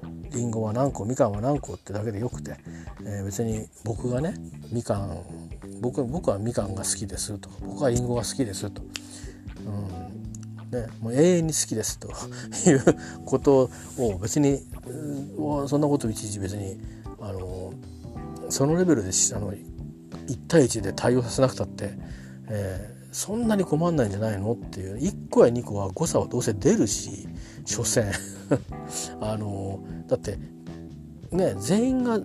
ん、リンゴは何個みかんは何個ってだけでよくて、えー、別に僕がねみかん僕僕はみかんが好きですとか僕はリンゴが好きですと、うんね、もう永遠に好きですと (laughs) いうことを別にそんなこといちいち別にあのそのレベルであの1対1で対応させなくたって、えー、そんなに困んないんじゃないの？っていう1個や2個は誤差はどうせ出るし所詮 (laughs) あのだってね全員が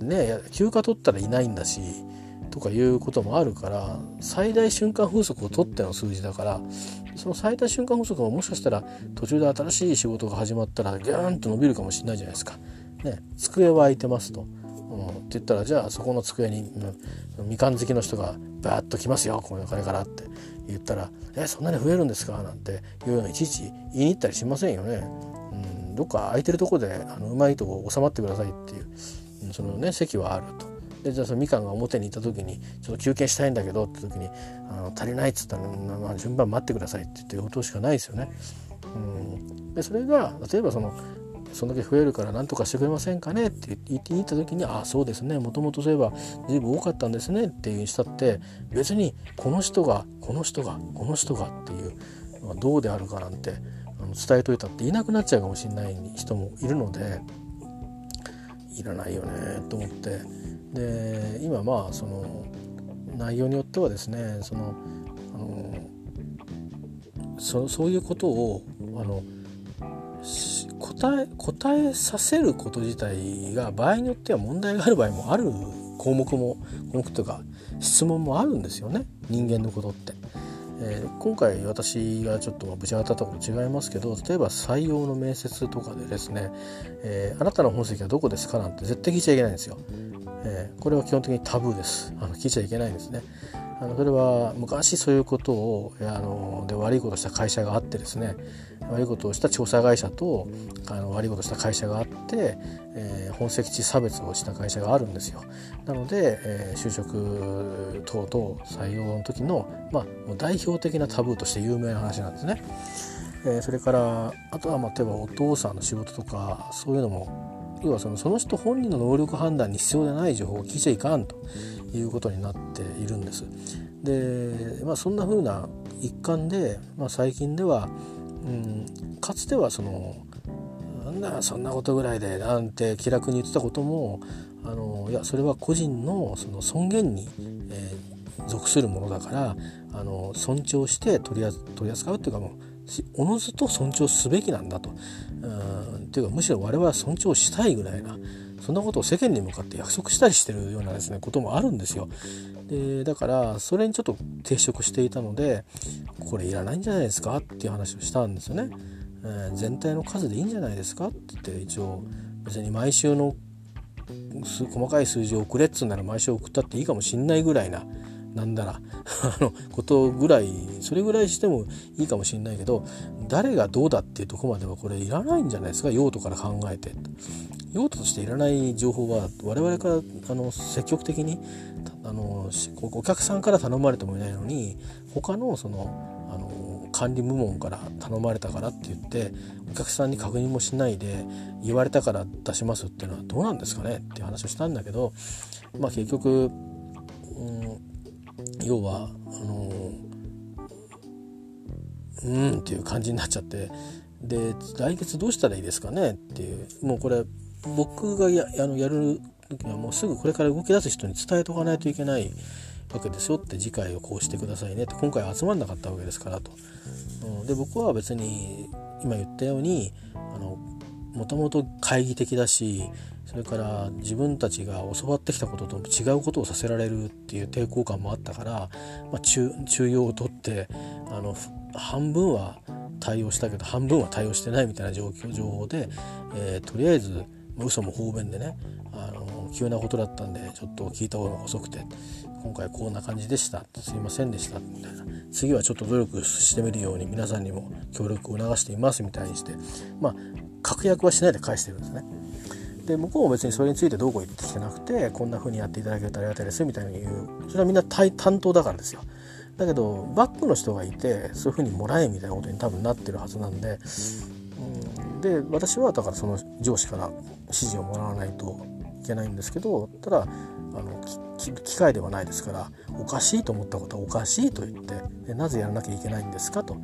ね休暇取ったらいないんだしとかいうこともあるから最大瞬間風速を取っての数字だからその最大瞬間風速ももしかしたら途中で新しい仕事が始まったらギューンと伸びるかもしれないじゃないですか。ね、机は空いてますと。って言ったらじゃあそこの机に、みかん好きの人がバーッと来ますよこれからって言ったら「えそんなに増えるんですか?」なんていうのいちいち言いに行ったりしませんよね。うん、どっか空いてるとこであのうまいとこ収まってくださいっていう、うん、そのね席はあると。でじゃあそのみかんが表にいた時に「ちょっと休憩したいんだけど」って時に「あの足りない」っつったら、まあ、順番待ってくださいって言って応答しかないですよね。うん、でそれが例えばそのそんだけ増えるから何とかしてくれませんかね？って言って言った時に「ああそうですね。もともとそういえば随分多かったんですね」っていうにしたって別にこの人がこの人がこの人がっていうのはどうであるかなんて伝えといたっていなくなっちゃうかもしれない人もいるのでいらないよねと思って。で今まあその内容によってはですねそのあのそういうことをあの答え答えさせること自体が場合によっては問題がある場合もある項目も項目というか質問もあるんですよね人間のことって。えー、今回私がちょっとぶち当たったこと違いますけど例えば採用の面接とかでですね、えー、あなたの本籍はどこですかなんて絶対聞いちゃいけないんですよ。えー、これは基本的にタブーです。あの聞いちゃいけないんですね。あのそれは昔そういうことをあので悪いことした会社があってですね悪いことをした調査会社とあの悪いことした会社があって、えー、本籍地差別をした会社があるんですよ。なので、えー、就職等々採用の時の、まあ、代表的なタブーとして有名な話なんですね。えー、それからあとは、まあ、例えばお父さんの仕事とかそういうのも要はそのその人本人の能力判断に必要でない情報を聞いちゃいかんということになっているんです。で、まあ、そんな風な一環で、まあ、最近では、うん、かつてはそのなんだそんなことぐらいでなんて気楽に言ってたこともあのいやそれは個人のその尊厳に、えー、属するものだからあの尊重して取り取り扱うっていうかもうおのずと尊重すべきなんだと。うんっていうかむしろ我々は尊重したいぐらいなそんなことを世間に向かって約束したりしてるようなですねこともあるんですよ。でだからそれにちょっと抵触していたのでこれいらないんじゃないですかっていう話をしたんですよね。えー、全体の数でいいんじゃないですか？って言って一応別に毎週の細かい数字を送れっつうなら毎週送ったっていいかもしんないぐらいななんだら (laughs) あのことぐらいそれぐらいしてもいいかもしんないけど誰がどうだっていうとこまではこれいらないんじゃないですか？用途から考えて。用途としていらない情報は我々からあの積極的にあのお客さんから頼まれてもいないのに他のそのあの管理部門から頼まれたからって言ってお客さんに確認もしないで言われたから出しますっていうのはどうなんですかね？っていう話をしたんだけど、まあ、結局、うん、要はあのうんっていう感じになっちゃってで来月どうしたらいいですかね？っていう。もうこれ僕がやあのやる時はもうすぐこれから動き出す人に伝えとかないといけないわけですよ。って次回をこうしてくださいね。って今回集まんなかったわけですからと。うん、で僕は別に今言ったようにあのもともと懐疑的だしそれから自分たちが教わってきたことと違うことをさせられるっていう抵抗感もあったから、まあ、中中庸を取ってあの半分は対応したけど半分は対応してないみたいな状況情報で、えー、とりあえず嘘も方便でねあの急なことだったんでちょっと聞いた方が遅くて今回こんな感じでしたすいませんでしたみたいな。次はちょっと努力してみるように皆さんにも協力を促していますみたいにしてまあ確約はしないで返してるんですね。で向こうも別にそれについてどうこう言ってきてなくてこんな風にやっていただけるとありがたいですみたいに言う。それはみんな担当だからですよ。だけどバックの人がいてそういう風にもらえみたいなことに多分なってるはずなんで、うん、で私はだからその上司から指示をもらわないといけないんですけどただあの機械ではないですからおかしいと思ったことはおかしいと言ってでなぜやらなきゃいけないんですかと。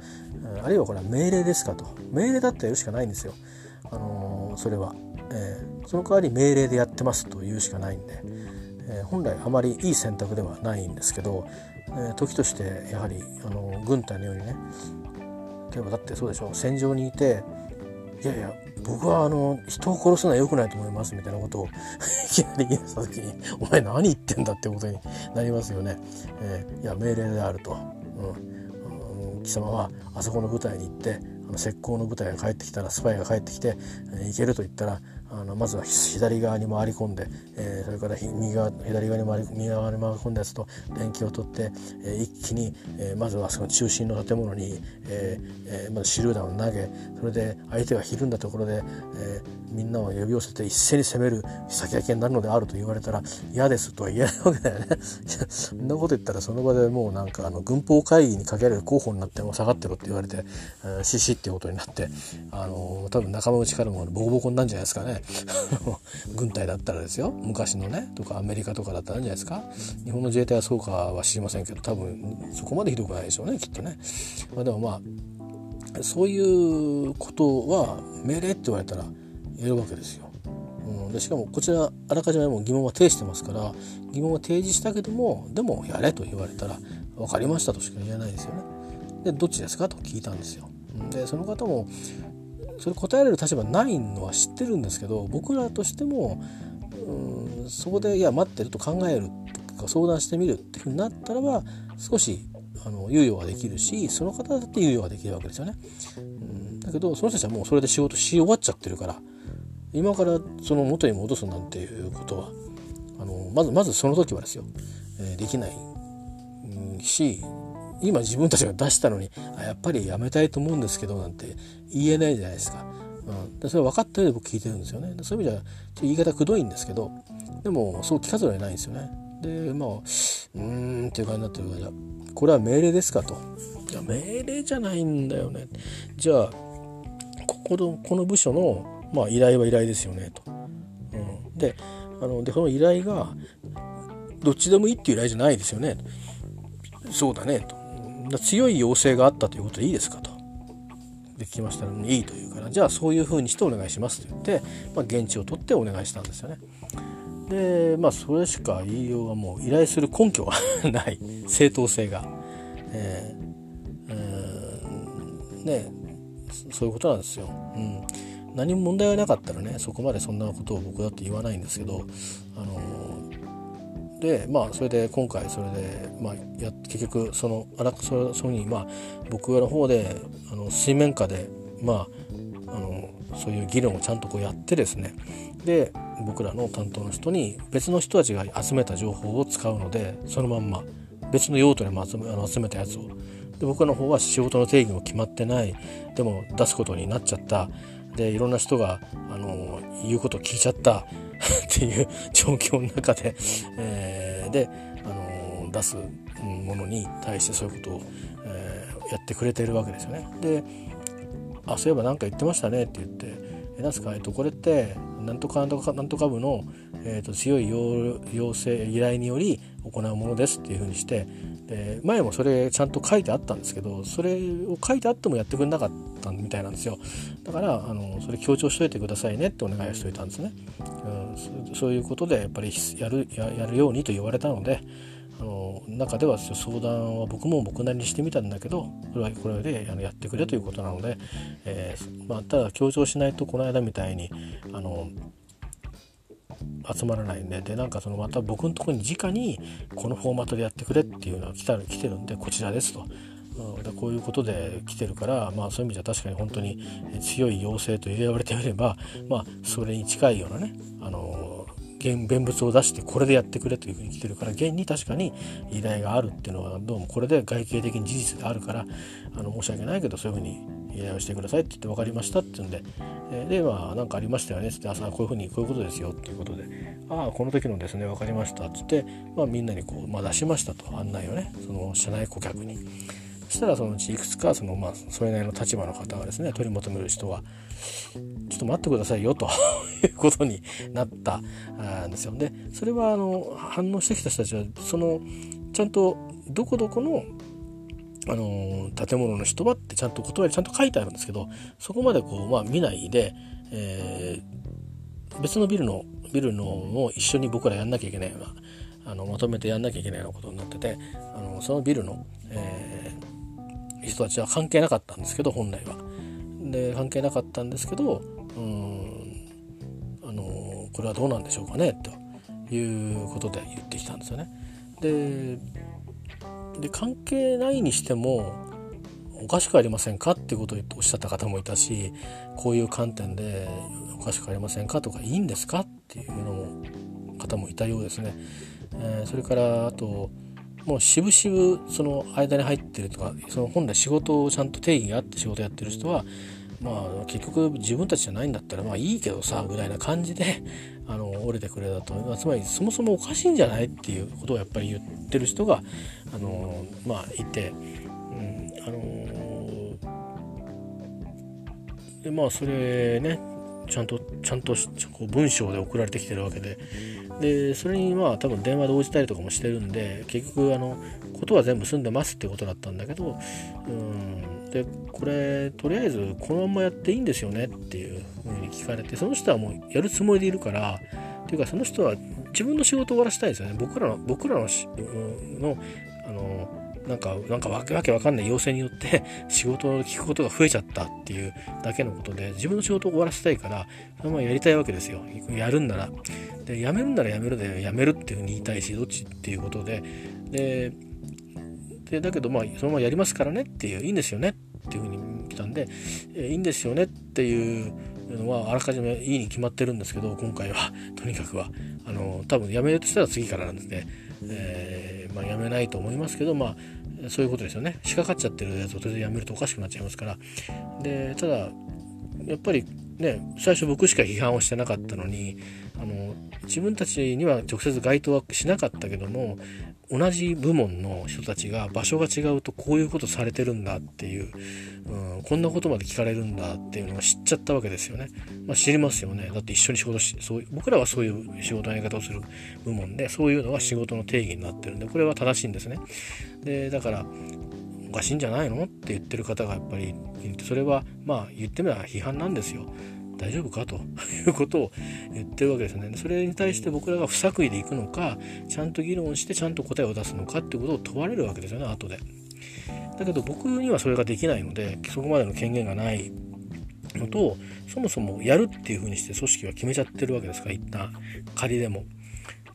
あるいはこれは命令ですかと。命令だってやるしかないんですよ、あの、それは、えー、その代わり命令でやってますと言うしかないんで、えー、本来あまりいい選択ではないんですけど、え時としてやはり、あの軍隊のようにね例えばだってそうでしょう戦場にいていやいや僕はあの人を殺すのは良くないと思いますみたいなことを (laughs) いきなり言い出した時に「お前何言ってんだ」ってことになりますよね。えー、いや命令であると、うん、貴様はあそこの部隊に行って石膏の部隊が帰ってきたらスパイが帰ってきて、行けると言ったらあのまずは左側に回り込んで、えー、それから右側左側に回り右側に回り込んだやつと電気を取って、えー、一気に、えー、まずはその中心の建物に、えーえー、まず手榴弾を投げそれで相手がひるんだところで、えー、みんなを呼び寄せて一斉に攻める先駆けになるのであると言われたら嫌ですとは言えないわけだよね。(laughs) そんなこと言ったらその場でもうなんかあの軍法会議にかける候補になっても下がってろって言われて、えー、シシっていうことになってあの多分仲間内からもボコボコになるんじゃないですかね。(laughs) 軍隊だったらですよ昔のねとかアメリカとかだったらいいんじゃないですか。日本の自衛隊はそうかは知りませんけど多分そこまでひどくないでしょうねきっとね、まあ、でもまあそういうことは命令って言われたらやるわけですよ、うん、でしかもこちらあらかじめも疑問は呈してますから疑問は提示したけどもでもやれと言われたら分かりましたとしか言えないですよね。でどっちですかと聞いたんですよ。でその方もそれ答えられる立場ないのは知ってるんですけど僕らとしてもうんそこでいや待ってると考えるとか相談してみるっていうふうになったらば少しあの猶予はできるしその方だって猶予はできるわけですよね。うんだけどその人たちはもうそれで仕事し終わっちゃってるから今からその元に戻すなんていうことはあのまずまずその時はですよ、えー、できない、うん、し今自分たちが出したのにあやっぱりやめたいと思うんですけどなんて言えないじゃないですか。うん、でそれ分かった上で僕聞いてるんですよね。そういう意味じゃちょっと言い方くどいんですけどでもそう聞かざるを得ないんですよね。でまあうーんっていう感じになってるからこれは命令ですかと。いや命令じゃないんだよね。じゃあここのこの部署の、まあ、依頼は依頼ですよねと。うん、であのでその依頼がどっちでもいいっていう依頼じゃないですよね。そうだねと。強い要請があったということでいいですかと。で聞きましたのにいいというからじゃあそういうふうにしてお願いしますと言って、まあ、現地を取ってお願いしたんですよね。でまあそれしか言いようがもう依頼する根拠が (laughs) ない。正当性が、えーえー、ね。そういうことなんですよ。うん。何も問題がなかったらねそこまでそんなことを僕だって言わないんですけどあのでまあそれで今回それで、まあ、や結局そのあらそそういうふうにまあ僕の方であの水面下でまああのそういう議論をちゃんとこうやってですねで僕らの担当の人に別の人たちが集めた情報を使うのでそのまんま別の用途にも集めあの集めたやつを。で僕の方は仕事の定義も決まってない。でも出すことになっちゃった。でいろんな人があの言うことを聞いちゃった。っていう状況の中で、えー、で、あの出すものに対してそういうことを、えやってくれてるわけですよね。であそういえば何か言ってましたねって言って「えなんすか、えっと、これってなんとかなんとかなんとか部の、えーと、強い要請依頼により行うものですっていうふうにしてで前もそれちゃんと書いてあったんですけどそれを書いてあってもやってくれなかったみたいなんですよだからあのそれ強調しといてくださいねってお願いしといたんですね、うん、そういうことでやっぱりやるやるようにと言われたのであの中では相談は僕も僕なりにしてみたんだけどそれはこれでやってくれということなので、えー、まあ、ただ強調しないとこの間みたいにあの集まらないんででなんかそのまた僕のとこに直にこのフォーマットでやってくれっていうのが来た来てるんでこちらですと。こういうことで来てるから、まあ、そういう意味じゃ確かに本当に強い要請と言われてみれば、まあ、それに近いようなね、あの現物を出してこれでやってくれというふうに来てるから現に確かに依頼があるっていうのはどうもこれで外形的に事実であるからあの申し訳ないけどそういうふうに依頼をしてくださいって言って分かりましたって言うんで、えー、でまあ何かありましたよねっつって朝こういうふうにこういうことですよっていうことでああこの時のですね分かりましたっつって、まあ、みんなにこう、まあ、出しましたと案内をねその社内顧客に。そしたらそのうちいくつかそのまあそれなりの立場の方がですね取り求める人はちょっと待ってくださいよと (laughs) いうことになったんですよ。でそれはあの反応してきた人たちはそのちゃんとどこどこのあの建物の人はってちゃんと言葉ちゃんと書いてあるんですけどそこまでこう、まあ、見ないで、えー、別のビルのビルのも一緒に僕らやんなきゃいけないようなあのまとめてやんなきゃいけないようなことになっててあのそのビルの、えー、人たちは関係なかったんですけど本来は。で関係なかったんですけどうんあのこれはどうなんでしょうかねということで言ってきたんですよね。でで関係ないにしてもおかしくありませんかっていうことをおっしゃった方もいたしこういう観点でおかしくありませんかとかいいんですかっていうのも方もいたようですね。えー、それからあともう渋々その間に入ってるとかその本来仕事をちゃんと定義があって仕事やってる人はまあ結局自分たちじゃないんだったらまあいいけどさぐらいな感じで (laughs) あの折れてくれたとまつまりそもそもおかしいんじゃないっていうことをやっぱり言ってる人があのまあいて、うん、あのでまあそれねちゃんとちゃんとこう文章で送られてきてるわけででそれにまあ多分電話で応じたりとかもしてるんで結局あのことは全部済んでますってことだったんだけどうんでこれとりあえずこのままやっていいんですよねっていうふうに聞かれてその人はもうやるつもりでいるからっていうかその人は自分の仕事を終わらせたいですよね。僕らの僕らののあのなんかなんかわけわけわかんない要請によって (laughs) 仕事を聞くことが増えちゃったっていうだけのことで自分の仕事を終わらせたいからそのままやりたいわけですよ。やるんなら。でやめるんならやめるでやめるっていうふうに言いたいしどっちっていうことで。ででだけどまあそのままやりますからねっていういいんですよねっていうふうに来たんで、えいいんですよねっていうのはあらかじめいいに決まってるんですけど今回は。とにかくは。あの多分やめるとしたら次からなんですね、えー、まあ、めないと思いますけどまあそういうことですよね。仕掛かっちゃってるやつをとりあえずやめるとおかしくなっちゃいますから。でただやっぱりね最初僕しか批判をしてなかったのにあの自分たちには直接該当はしなかったけども同じ部門の人たちが場所が違うとこういうことされてるんだっていう、うん、こんなことまで聞かれるんだっていうのを知っちゃったわけですよね。まあ、知りますよね。だって一緒に仕事し、そう僕らはそういう仕事のやり方をする部門で、そういうのが仕事の定義になってるんで、これは正しいんですね。で、だから、おかしいんじゃないの？って言ってる方がやっぱり、それはまあ言ってみれば批判なんですよ。大丈夫かと (laughs) いうことを言ってるわけですね。それに対して僕らが不作為でいくのか、ちゃんと議論してちゃんと答えを出すのかっていうことを問われるわけですよね、後で。だけど僕にはそれができないので、そこまでの権限がないのと、そもそもやるっていうふうにして組織は決めちゃってるわけですから、一旦仮でも。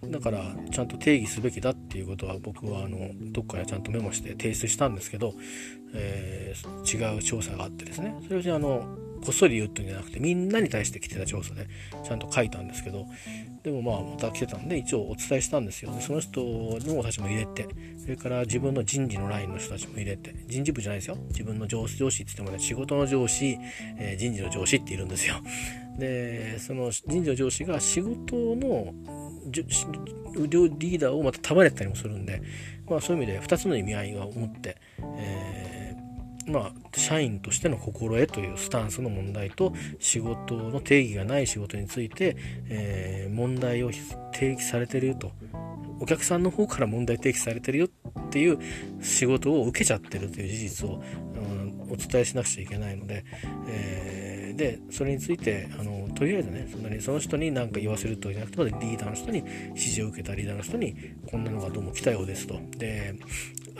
だからちゃんと定義すべきだっていうことは僕はあのどっかでちゃんとメモして提出したんですけど、えー、違う調査があってですねそれをあのこっそり言ったんじゃなくてみんなに対して来てた調査でちゃんと書いたんですけど。でもまあまた来てたんで一応お伝えしたんですよ。でその人のたちも入れて。それから自分の人事のラインの人たちも入れて。人事部じゃないですよ。自分の上司上司って言ってもね仕事の上司、えー、人事の上司っているんですよ。でその人事の上司が仕事のリーダーをまた束ねたりもするんで、まあ、そういう意味で2つの意味合いを持って、えーまあ、社員としての心得というスタンスの問題と仕事の定義がない仕事について、えー、問題を提起されてるよとお客さんの方から問題提起されてるよっていう仕事を受けちゃってるという事実を、うん、お伝えしなくちゃいけないので、えー、でそれについてあのとりあえずねそんなにその人に何か言わせるとじゃなくてリーダーの人に指示を受けたリーダーの人にこんなのがどうも来たようですと。で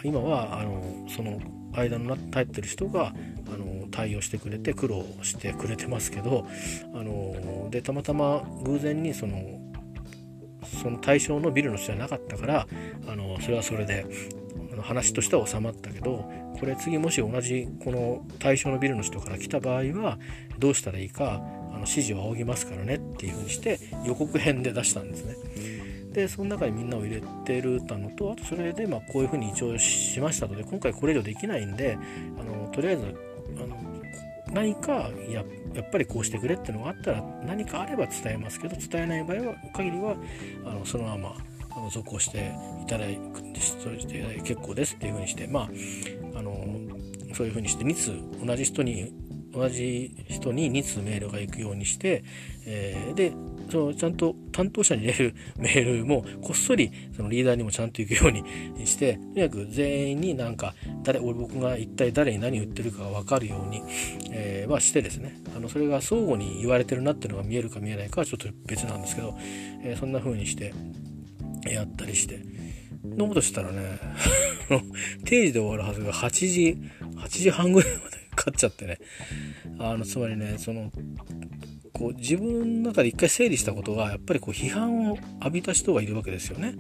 今はあのその間の立ってる人があの対応してくれて苦労してくれてますけどあのでたまたま偶然にそのその対象のビルの人じゃなかったからあのそれはそれで話としては収まったけどこれ次もし同じこの対象のビルの人から来た場合はどうしたらいいかあの指示を仰ぎますからねっていうふうにして予告編で出したんですね。でその中にみんなを入れてるたのとあとそれでまあこういうふうに一応しましたので今回これ以上できないんであのとりあえずあの何かやっぱりこうしてくれっていうのがあったら何かあれば伝えますけど伝えない場合は限りはあのそのままあの続行していただいて結構ですっていうふうにしてまああのそういうふうにして2通同じ人に同じ人に2通メールが行くようにして、えー、でそのちゃんと担当者に入れるメールもこっそりそのリーダーにもちゃんと行くようにしてとにかく全員になんか誰俺僕が一体誰に何言ってるかが分かるように、えー、はしてですねあのそれが相互に言われてるなっていうのが見えるか見えないかはちょっと別なんですけど、えー、そんな風にしてやったりして。のことしたらね定時で終わるはずが8時8時半ぐらいまでかっちゃってねあのつまりねそのこう自分の中で一回整理したことがやっぱりこう批判を浴びた人がいるわけですよね。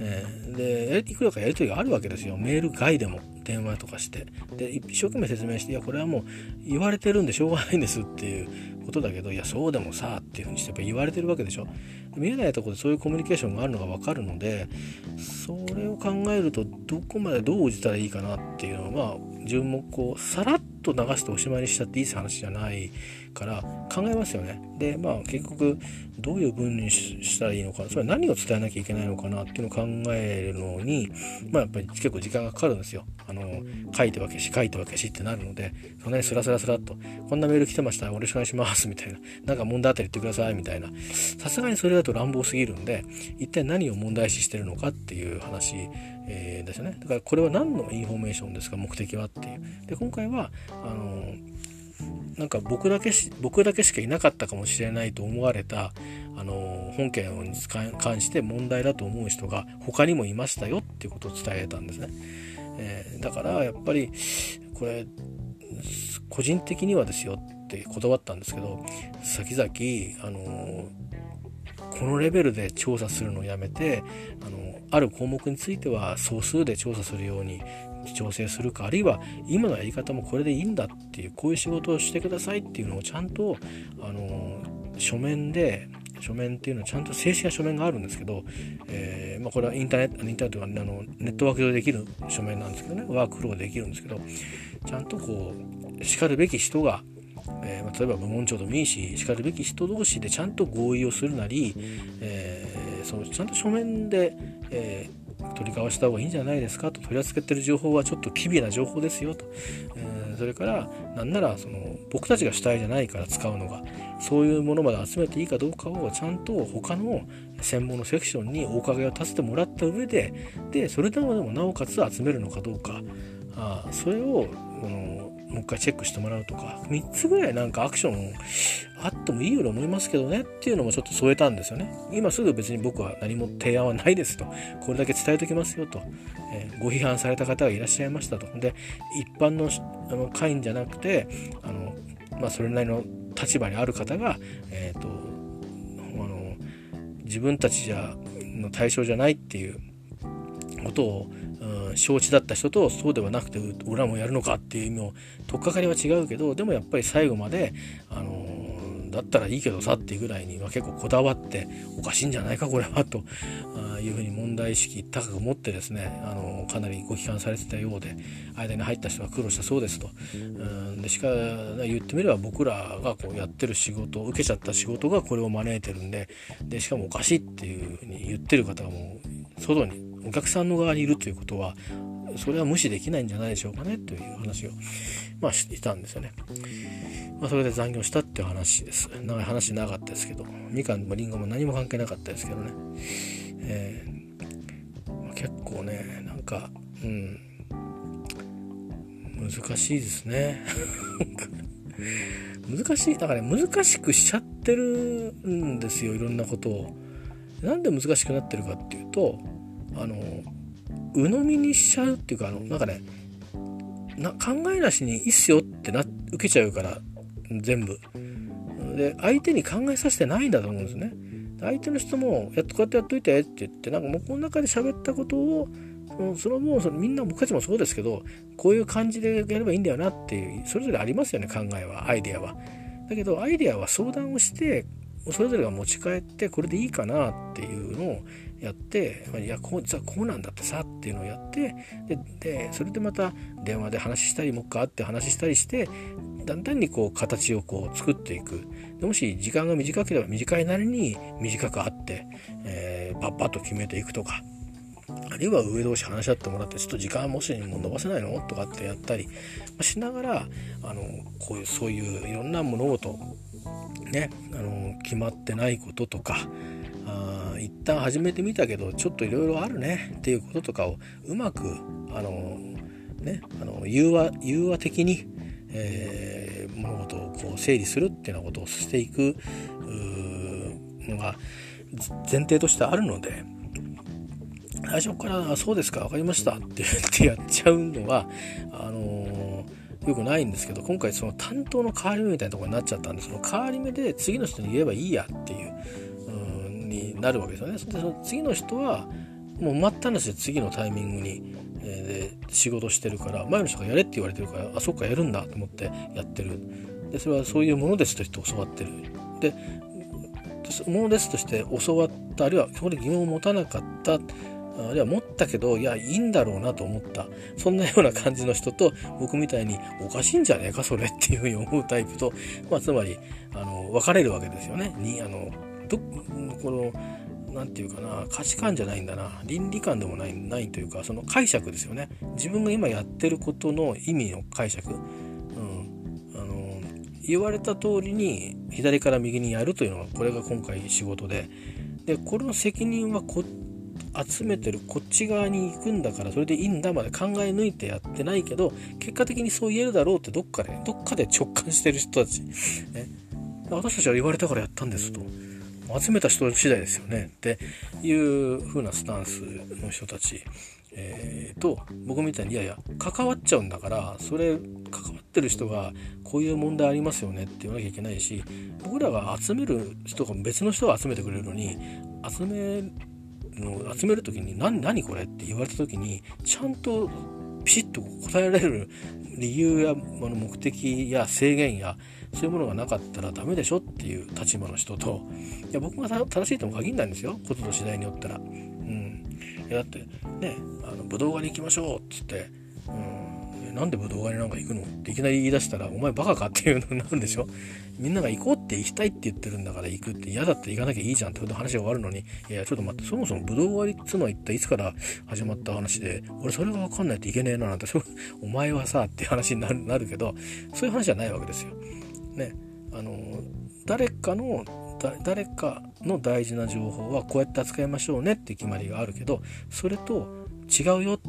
えー、でいくらかやり取りがあるわけですよ。メール外でも電話とかして。で一生懸命説明していやこれはもう言われてるんでしょうがないんですっていうことだけどいやそうでもさっていうふうにしてやっぱ言われてるわけでしょ。見えないとこでそういうコミュニケーションがあるのが分かるのでそれを考えるとどこまでどう応じたらいいかなっていうのはまあ順目をさらっと流しておしまいにしちゃっていい話じゃないから考えますよね。でまあ結局どういう文にしたらいいのかそれは何を伝えなきゃいけないのかなっていうのを考えるのにまあやっぱり結構時間がかかるんですよ。あの書いては消し書いては消しってなるのでそんなにスラスラスラっとこんなメール来てましたよろしくお願いしますみたいななんか問題あったら言ってくださいみたいな。さすがにそれだと乱暴すぎるんで一体何を問題視してるのかっていう話、えー、ですよね。だからこれは何のインフォメーションですか目的はっていう。で今回はあのなんか僕だけし僕だけしかいなかったかもしれないと思われたあの本件に関して問題だと思う人が他にもいましたよっていうことを伝えたんですね。えー、だからやっぱりこれ個人的にはですよって断ったんですけど先々あのこのレベルで調査するのをやめてあのある項目については総数で調査するように調整するかあるいは今のやり方もこれでいいんだっていうこういう仕事をしてくださいっていうのをちゃんとあの書面で書面っていうのはちゃんと正式な書面があるんですけど、えー、まあ、これはインターネットインターネットあのネットワーク上でできる書面なんですけどねワークフローでできるんですけどちゃんとこうしかるべき人がえー、まあ、例えば部門長でもいいししかるべき人同士でちゃんと合意をするなり、えー、そのちゃんと書面で、え取り交わした方がいいんじゃないですかと取り扱ってる情報はちょっと機微な情報ですよと、えー、それからなならその僕たちが主体じゃないから使うのがそういうものまで集めていいかどうかをちゃんと他の専門のセクションにおかげを立ててもらった上ででそれでもでもなおかつ集めるのかどうか。あそれをこのもう一回チェックしてもらうとか。3つぐらいなんかアクションあってもいいように思いますけどね。っていうのもちょっと添えたんですよね。今すぐ別に僕は何も提案はないですと。これだけ伝えときますよと、えー、ご批判された方がいらっしゃいましたと。で一般のあの会員じゃなくてあの、まあ、それなりの立場にある方が、えーと、あの自分たちじゃの対象じゃないっていうことを承知だった人とそうではなくて裏もやるのかっていう意味を取っかかりは違うけどでもやっぱり最後まで、あのー、だったらいいけどさっていうぐらいには結構こだわっておかしいんじゃないかこれはというふうに問題意識高く持ってですね、あのー、かなりご批判されてたようで間に入った人は苦労したそうですと。うんでしか言ってみれば僕らがこうやってる仕事受けちゃった仕事がこれを招いてるんででしかもおかしいっていうふうに言ってる方がもう外にお客さんの側にいるということはそれは無視できないんじゃないでしょうかねという話を、まあ、してたんですよね。まあ、それで残業したっていう話です。長い話なかったですけど、みかんもりんごも何も関係なかったですけどね。えーまあ、結構ね、なんか、うん、難しいですね。(laughs) 難しい、だからね、難しくしちゃってるんですよ、いろんなことを。なんで難しくなってるかっていうと、あの、鵜呑みにしちゃうっていうか、あの、なんかね、な考えなしにいいっすよってな受けちゃうから全部で相手に考えさせてないんだと思うんですね相手の人もやっとこうやってやっといてって言ってなんかもうこの中で喋ったことをそのもうそのみんな僕たちもそうですけどこういう感じでやればいいんだよなっていうそれぞれありますよね考えはアイデアは。だけどアイデアは相談をしてそれぞれが持ち帰ってこれでいいかなっていうのをやっていやこう実はこうなんだってさっていうのをやってでそれでまた電話で話したりもっかって話したりしてだんだんにこう形をこう作っていく。もし時間が短ければ短いなりに短くあって、えー、パッパッと決めていくとか。あるいは上同士話し合ってもらってちょっと時間もしにも伸ばせないの？とかってやったりしながらあのこういうそういういろんな物事ねあの決まってないこととか一旦始めてみたけどちょっといろいろあるね。っていうこととかをうまくあのねあの融和融和的に、えー、物事をこう整理するっていうようなことをしていくのが前提としてあるので最初から「そうですか分かりました」って言ってやっちゃうのはあのー、よくないんですけど今回その担当の変わり目みたいなとこになっちゃったんでその変わり目で次の人に言えばいいやっていうなるわけですよね。でその次の人はもう待ったなしで次のタイミングに、えー、仕事してるから前の人がやれって言われてるからあそっかやるんだと思ってやってるでそれはそういうものですとして教わってるでものですとして教わったあるいはそこで疑問を持たなかったあるいは持ったけどいやいいんだろうなと思ったそんなような感じの人と僕みたいにおかしいんじゃねえかそれっていうふうに思うタイプと、まあ、つまりあの分かれるわけですよね。にあのどこの何て言うかな価値観じゃないんだな。倫理観でもないないというかその解釈ですよね。自分が今やってることの意味の解釈、うん、あの言われた通りに左から右にやるというのがこれが今回仕事で。でこれの責任はこ集めてるこっち側に行くんだからそれでいいんだまで考え抜いてやってないけど結果的にそう言えるだろうってどっかでどっかで直感してる人たち、ね、私たちは言われたからやったんですと。集めた人次第ですよね。っていう風なスタンスの人たち、えー、と僕みたいにいやいや関わっちゃうんだからそれ関わってる人がこういう問題ありますよね。って言わなきゃいけないし僕らが集める人が別の人が集めてくれるのに集めの集める時に何何これ？って言われた時にちゃんとピシッと答えられる理由や目的や制限やそういうものがなかったらダメでしょっていう立場の人といや僕が正しいとも限らないんですよ。ことと次第によったら。うん、いやだってねあの武道館に行きましょうっつって、うん、なんで武道館になんか行くの？っていきなり言い出したらお前バカかっていうのになるんでしょ？みんなが行こうって行きたいって言ってるんだから行くって嫌だって行かなきゃいいじゃんってこと話が終わるのに。いやちょっと待ってそもそも武道終わりっつうのは一体いつから始まった話で俺それが分かんないといけねえななんてお前はさって話になるなるけどそういう話じゃないわけですよ。ねあの誰かの誰かの大事な情報はこうやって扱いましょうねって決まりがあるけどそれと違うよ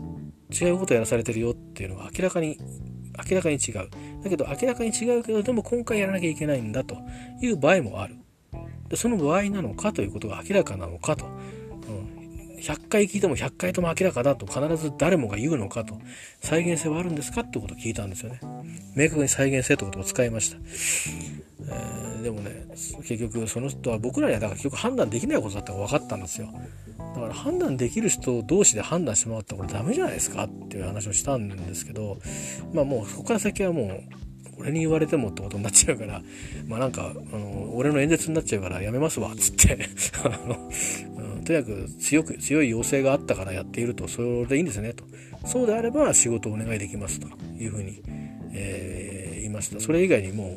違うことやらされてるよっていうのは明らかに明らかに違う。だけど明らかに違うけどでも今回やらなきゃいけないんだという場合もある。でその場合なのかということが明らかなのかと、100回聞いても100回とも明らかだと必ず誰もが言うのかと再現性はあるんですかってことを聞いたんですよね。明確に再現性ってことを使いました、えー、でもね結局その人は僕らにはだから結局判断できないことだって分かったんですよ。だから判断できる人同士で判断してもらったらこれダメじゃないですかっていう話をしたんですけどまあもうそこから先はもう俺に言われてもってことになっちゃうからまあなんかあの俺の演説になっちゃうからやめますわっつって。(laughs) あの、うん、とにかく強く強い要請があったからやっていると。それでいいんですね。と。そうであれば仕事をお願いできます。と。いうふうに、えー、言いました。それ以外にも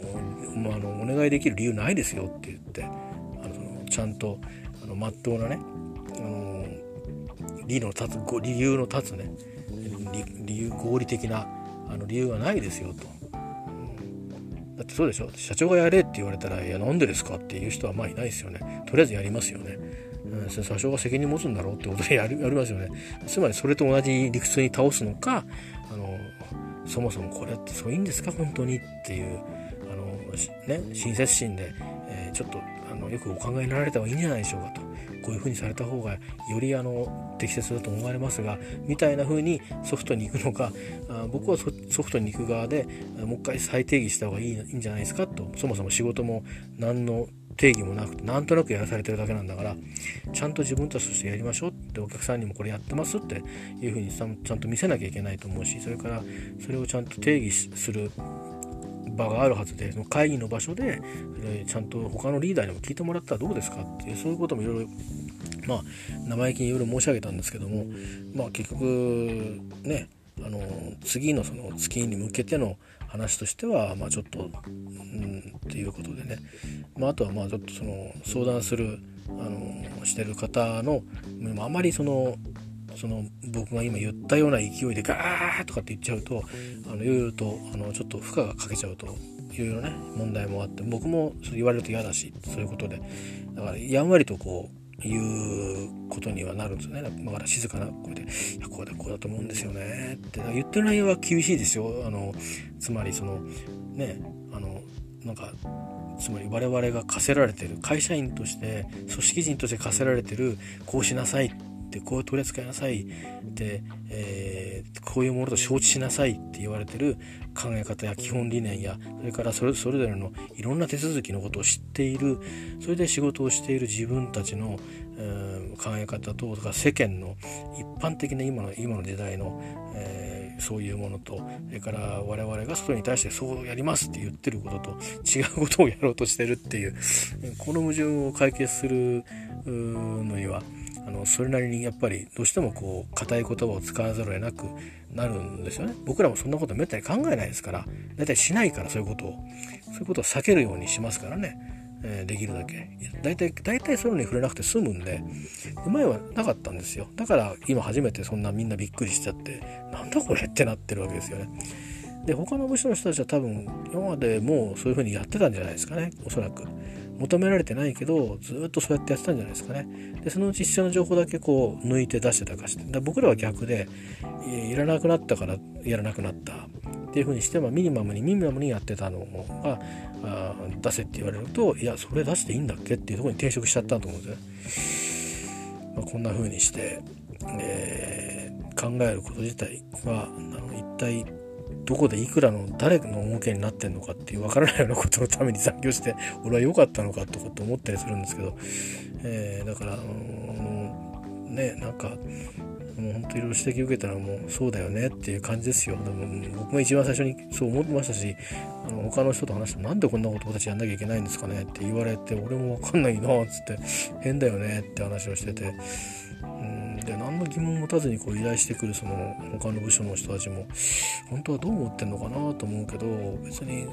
う、まあ、あのお願いできる理由ないですよ。って言ってあのちゃんとあの真っ当なねあの理の立つ理由の立つね理由合理的なあの理由はないですよ。と。だってそうでしょ。社長がやれって言われたら「いやなんでですか?」っていう人はまあいないですよね。とりあえずやりますよね、うん、社長が責任持つんだろうってことで (laughs) やるやりますよね。つまりそれと同じ理屈に倒すのかあのそもそもこれってそういいんですか本当にっていうあの、ね、親切心で、えー、ちょっとあのよくお考えになられた方がいいんじゃないでしょうかと。こういう風にされた方がよりあの適切だと思われますがみたいな風にソフトに行くのかあ僕はソフトに行く側でもう一回再定義した方がいいんじゃないですかと。そもそも仕事も何の定義もなくてなんとなくやらされてるだけなんだからちゃんと自分たちとしてやりましょうってお客さんにもこれやってますっていうふうにちゃんと見せなきゃいけないと思うしそれからそれをちゃんと定義する場があるはずでその会議の場所でちゃんと他のリーダーにも聞いてもらったらどうですかっていうそういうこともいろいろまあ生意気にいろいろ申し上げたんですけどもまあ結局ねあの次のその月に向けての話としてはまあちょっとうんっていうことでね、まあ、あとはまあちょっとその相談するあのしてる方のあまりそのその僕が今言ったような勢いでガーとかって言っちゃうとあのいろいろとあのちょっと負荷がかけちゃうといろいろね問題もあって僕もそれ言われると嫌だしそういうことで。だからやんわりとこういうことにはなるんですよね。だから静かな声で「いやこうだこうだと思うんですよね」って言ってる内容は厳しいですよ。あのつまりそのねあのなんかつまり我々が課せられてる会社員として組織人として課せられてるこうしなさいってこう取り扱いなさいで、えー、こういうものと承知しなさいって言われてる考え方や基本理念やそれからそれそれぞれのいろんな手続きのことを知っているそれで仕事をしている自分たちの、えー、考え方ととか世間の一般的な今の今の時代の、えー、そういうものとそれから我々がそれに対してそうやりますって言ってることと違うことをやろうとしてるっていうこの矛盾を解決するのにはあのそれなりにやっぱりどうしてもこう硬い言葉を使わざるを得なくなるんですよね。僕らもそんなことめったに考えないですから大体しないからそういうことを。そういうことを避けるようにしますからね、えー、できるだけ。大体大体そういうのに触れなくて済むんで前はなかったんですよ。だから今初めてそんなみんなびっくりしちゃってなんだこれってなってるわけですよね。で他の部署の人たちは多分今までもうそういうふうにやってたんじゃないですかね。おそらく。求められてないけどずっとそうやってやってたんじゃないですかね。でそのうち必要な情報だけこう抜いて出してたかして。僕らは逆でいらなくなったからやらなくなったっていうふうにして、まあ、ミニマムにミニマムにやってたのがあ出せって言われるといやそれ出していいんだっけっていうところに転職しちゃったと思うんですね、まあ、こんな風にして、えー、考えること自体はあの一体どこでいくらの誰の儲けになってんのかっていう分からないようなことのために残業して (laughs) 俺は良かったのかとかって思ったりするんですけど、えー、だから、あのねなんかもう本当いろいろ指摘受けたらもうそうだよねっていう感じですよ。でも僕が一番最初にそう思ってましたしあの他の人と話してなんでこんなこと僕たちやんなきゃいけないんですかねって言われて俺も分かんないなっつって変だよねって話をしててうん。で何の疑問も持たずにこう依頼してくるその他の部署の人たちも本当はどう思ってんのかなと思うけど別に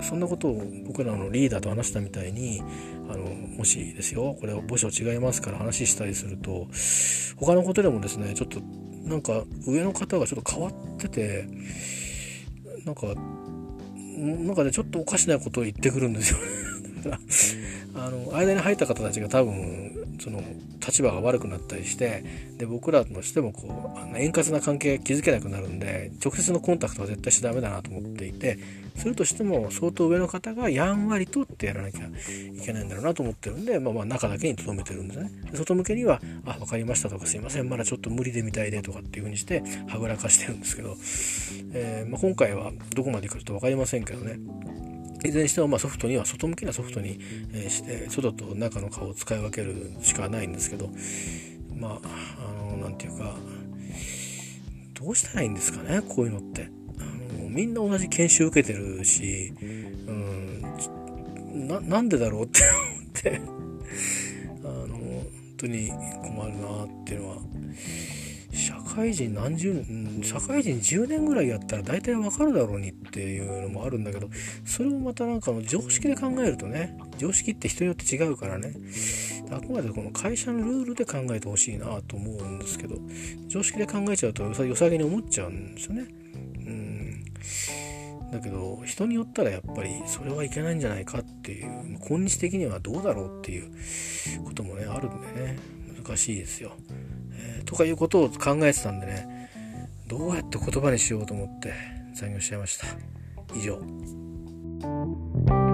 そんなことを僕らのリーダーと話したみたいにあのもしですよこれは部署違いますから話したりすると他のことでもですねちょっとなんか上の方がちょっと変わっててなんかなんかねちょっとおかしなことを言ってくるんですよ (laughs) あの間に入った方たちが多分その立場が悪くなったりしてで僕らとしてもこうあの円滑な関係が築けなくなるんで直接のコンタクトは絶対しちゃダメだなと思っていてするとしても相当上の方がやんわりとってやらなきゃいけないんだろうなと思ってるんで、まあ、まあ中だけに留めてるんですね。外向けには「あ分かりました」とか「すいませんまだちょっと無理でみたいで」とかっていう風にしてはぐらかしてるんですけど、えー、まあ、今回はどこまでいくかと分かりませんけどね。いずれにしてもまあソフトには外向きなソフトにして外と中の顔を使い分けるしかないんですけどまああの何て言うかどうしたらいいんですかねこういうのって。みんな同じ研修受けてるし、うん、ななんでだろうって思って。(laughs) あの本当に困るなっていうのは。社会人何十年社会人10年ぐらいやったら大体わかるだろうにっていうのもあるんだけどそれもまたなんかの常識で考えるとね常識って人によって違うからね。あくまでこの会社のルールで考えてほしいなと思うんですけど常識で考えちゃうとよさげに思っちゃうんですよね。だけど人によったらやっぱりそれはいけないんじゃないかっていう今日的にはどうだろうっていうこともねあるんでね難しいですよ。えー、とかいうことを考えてたんでねどうやって言葉にしようと思って残業しちゃいました。以上。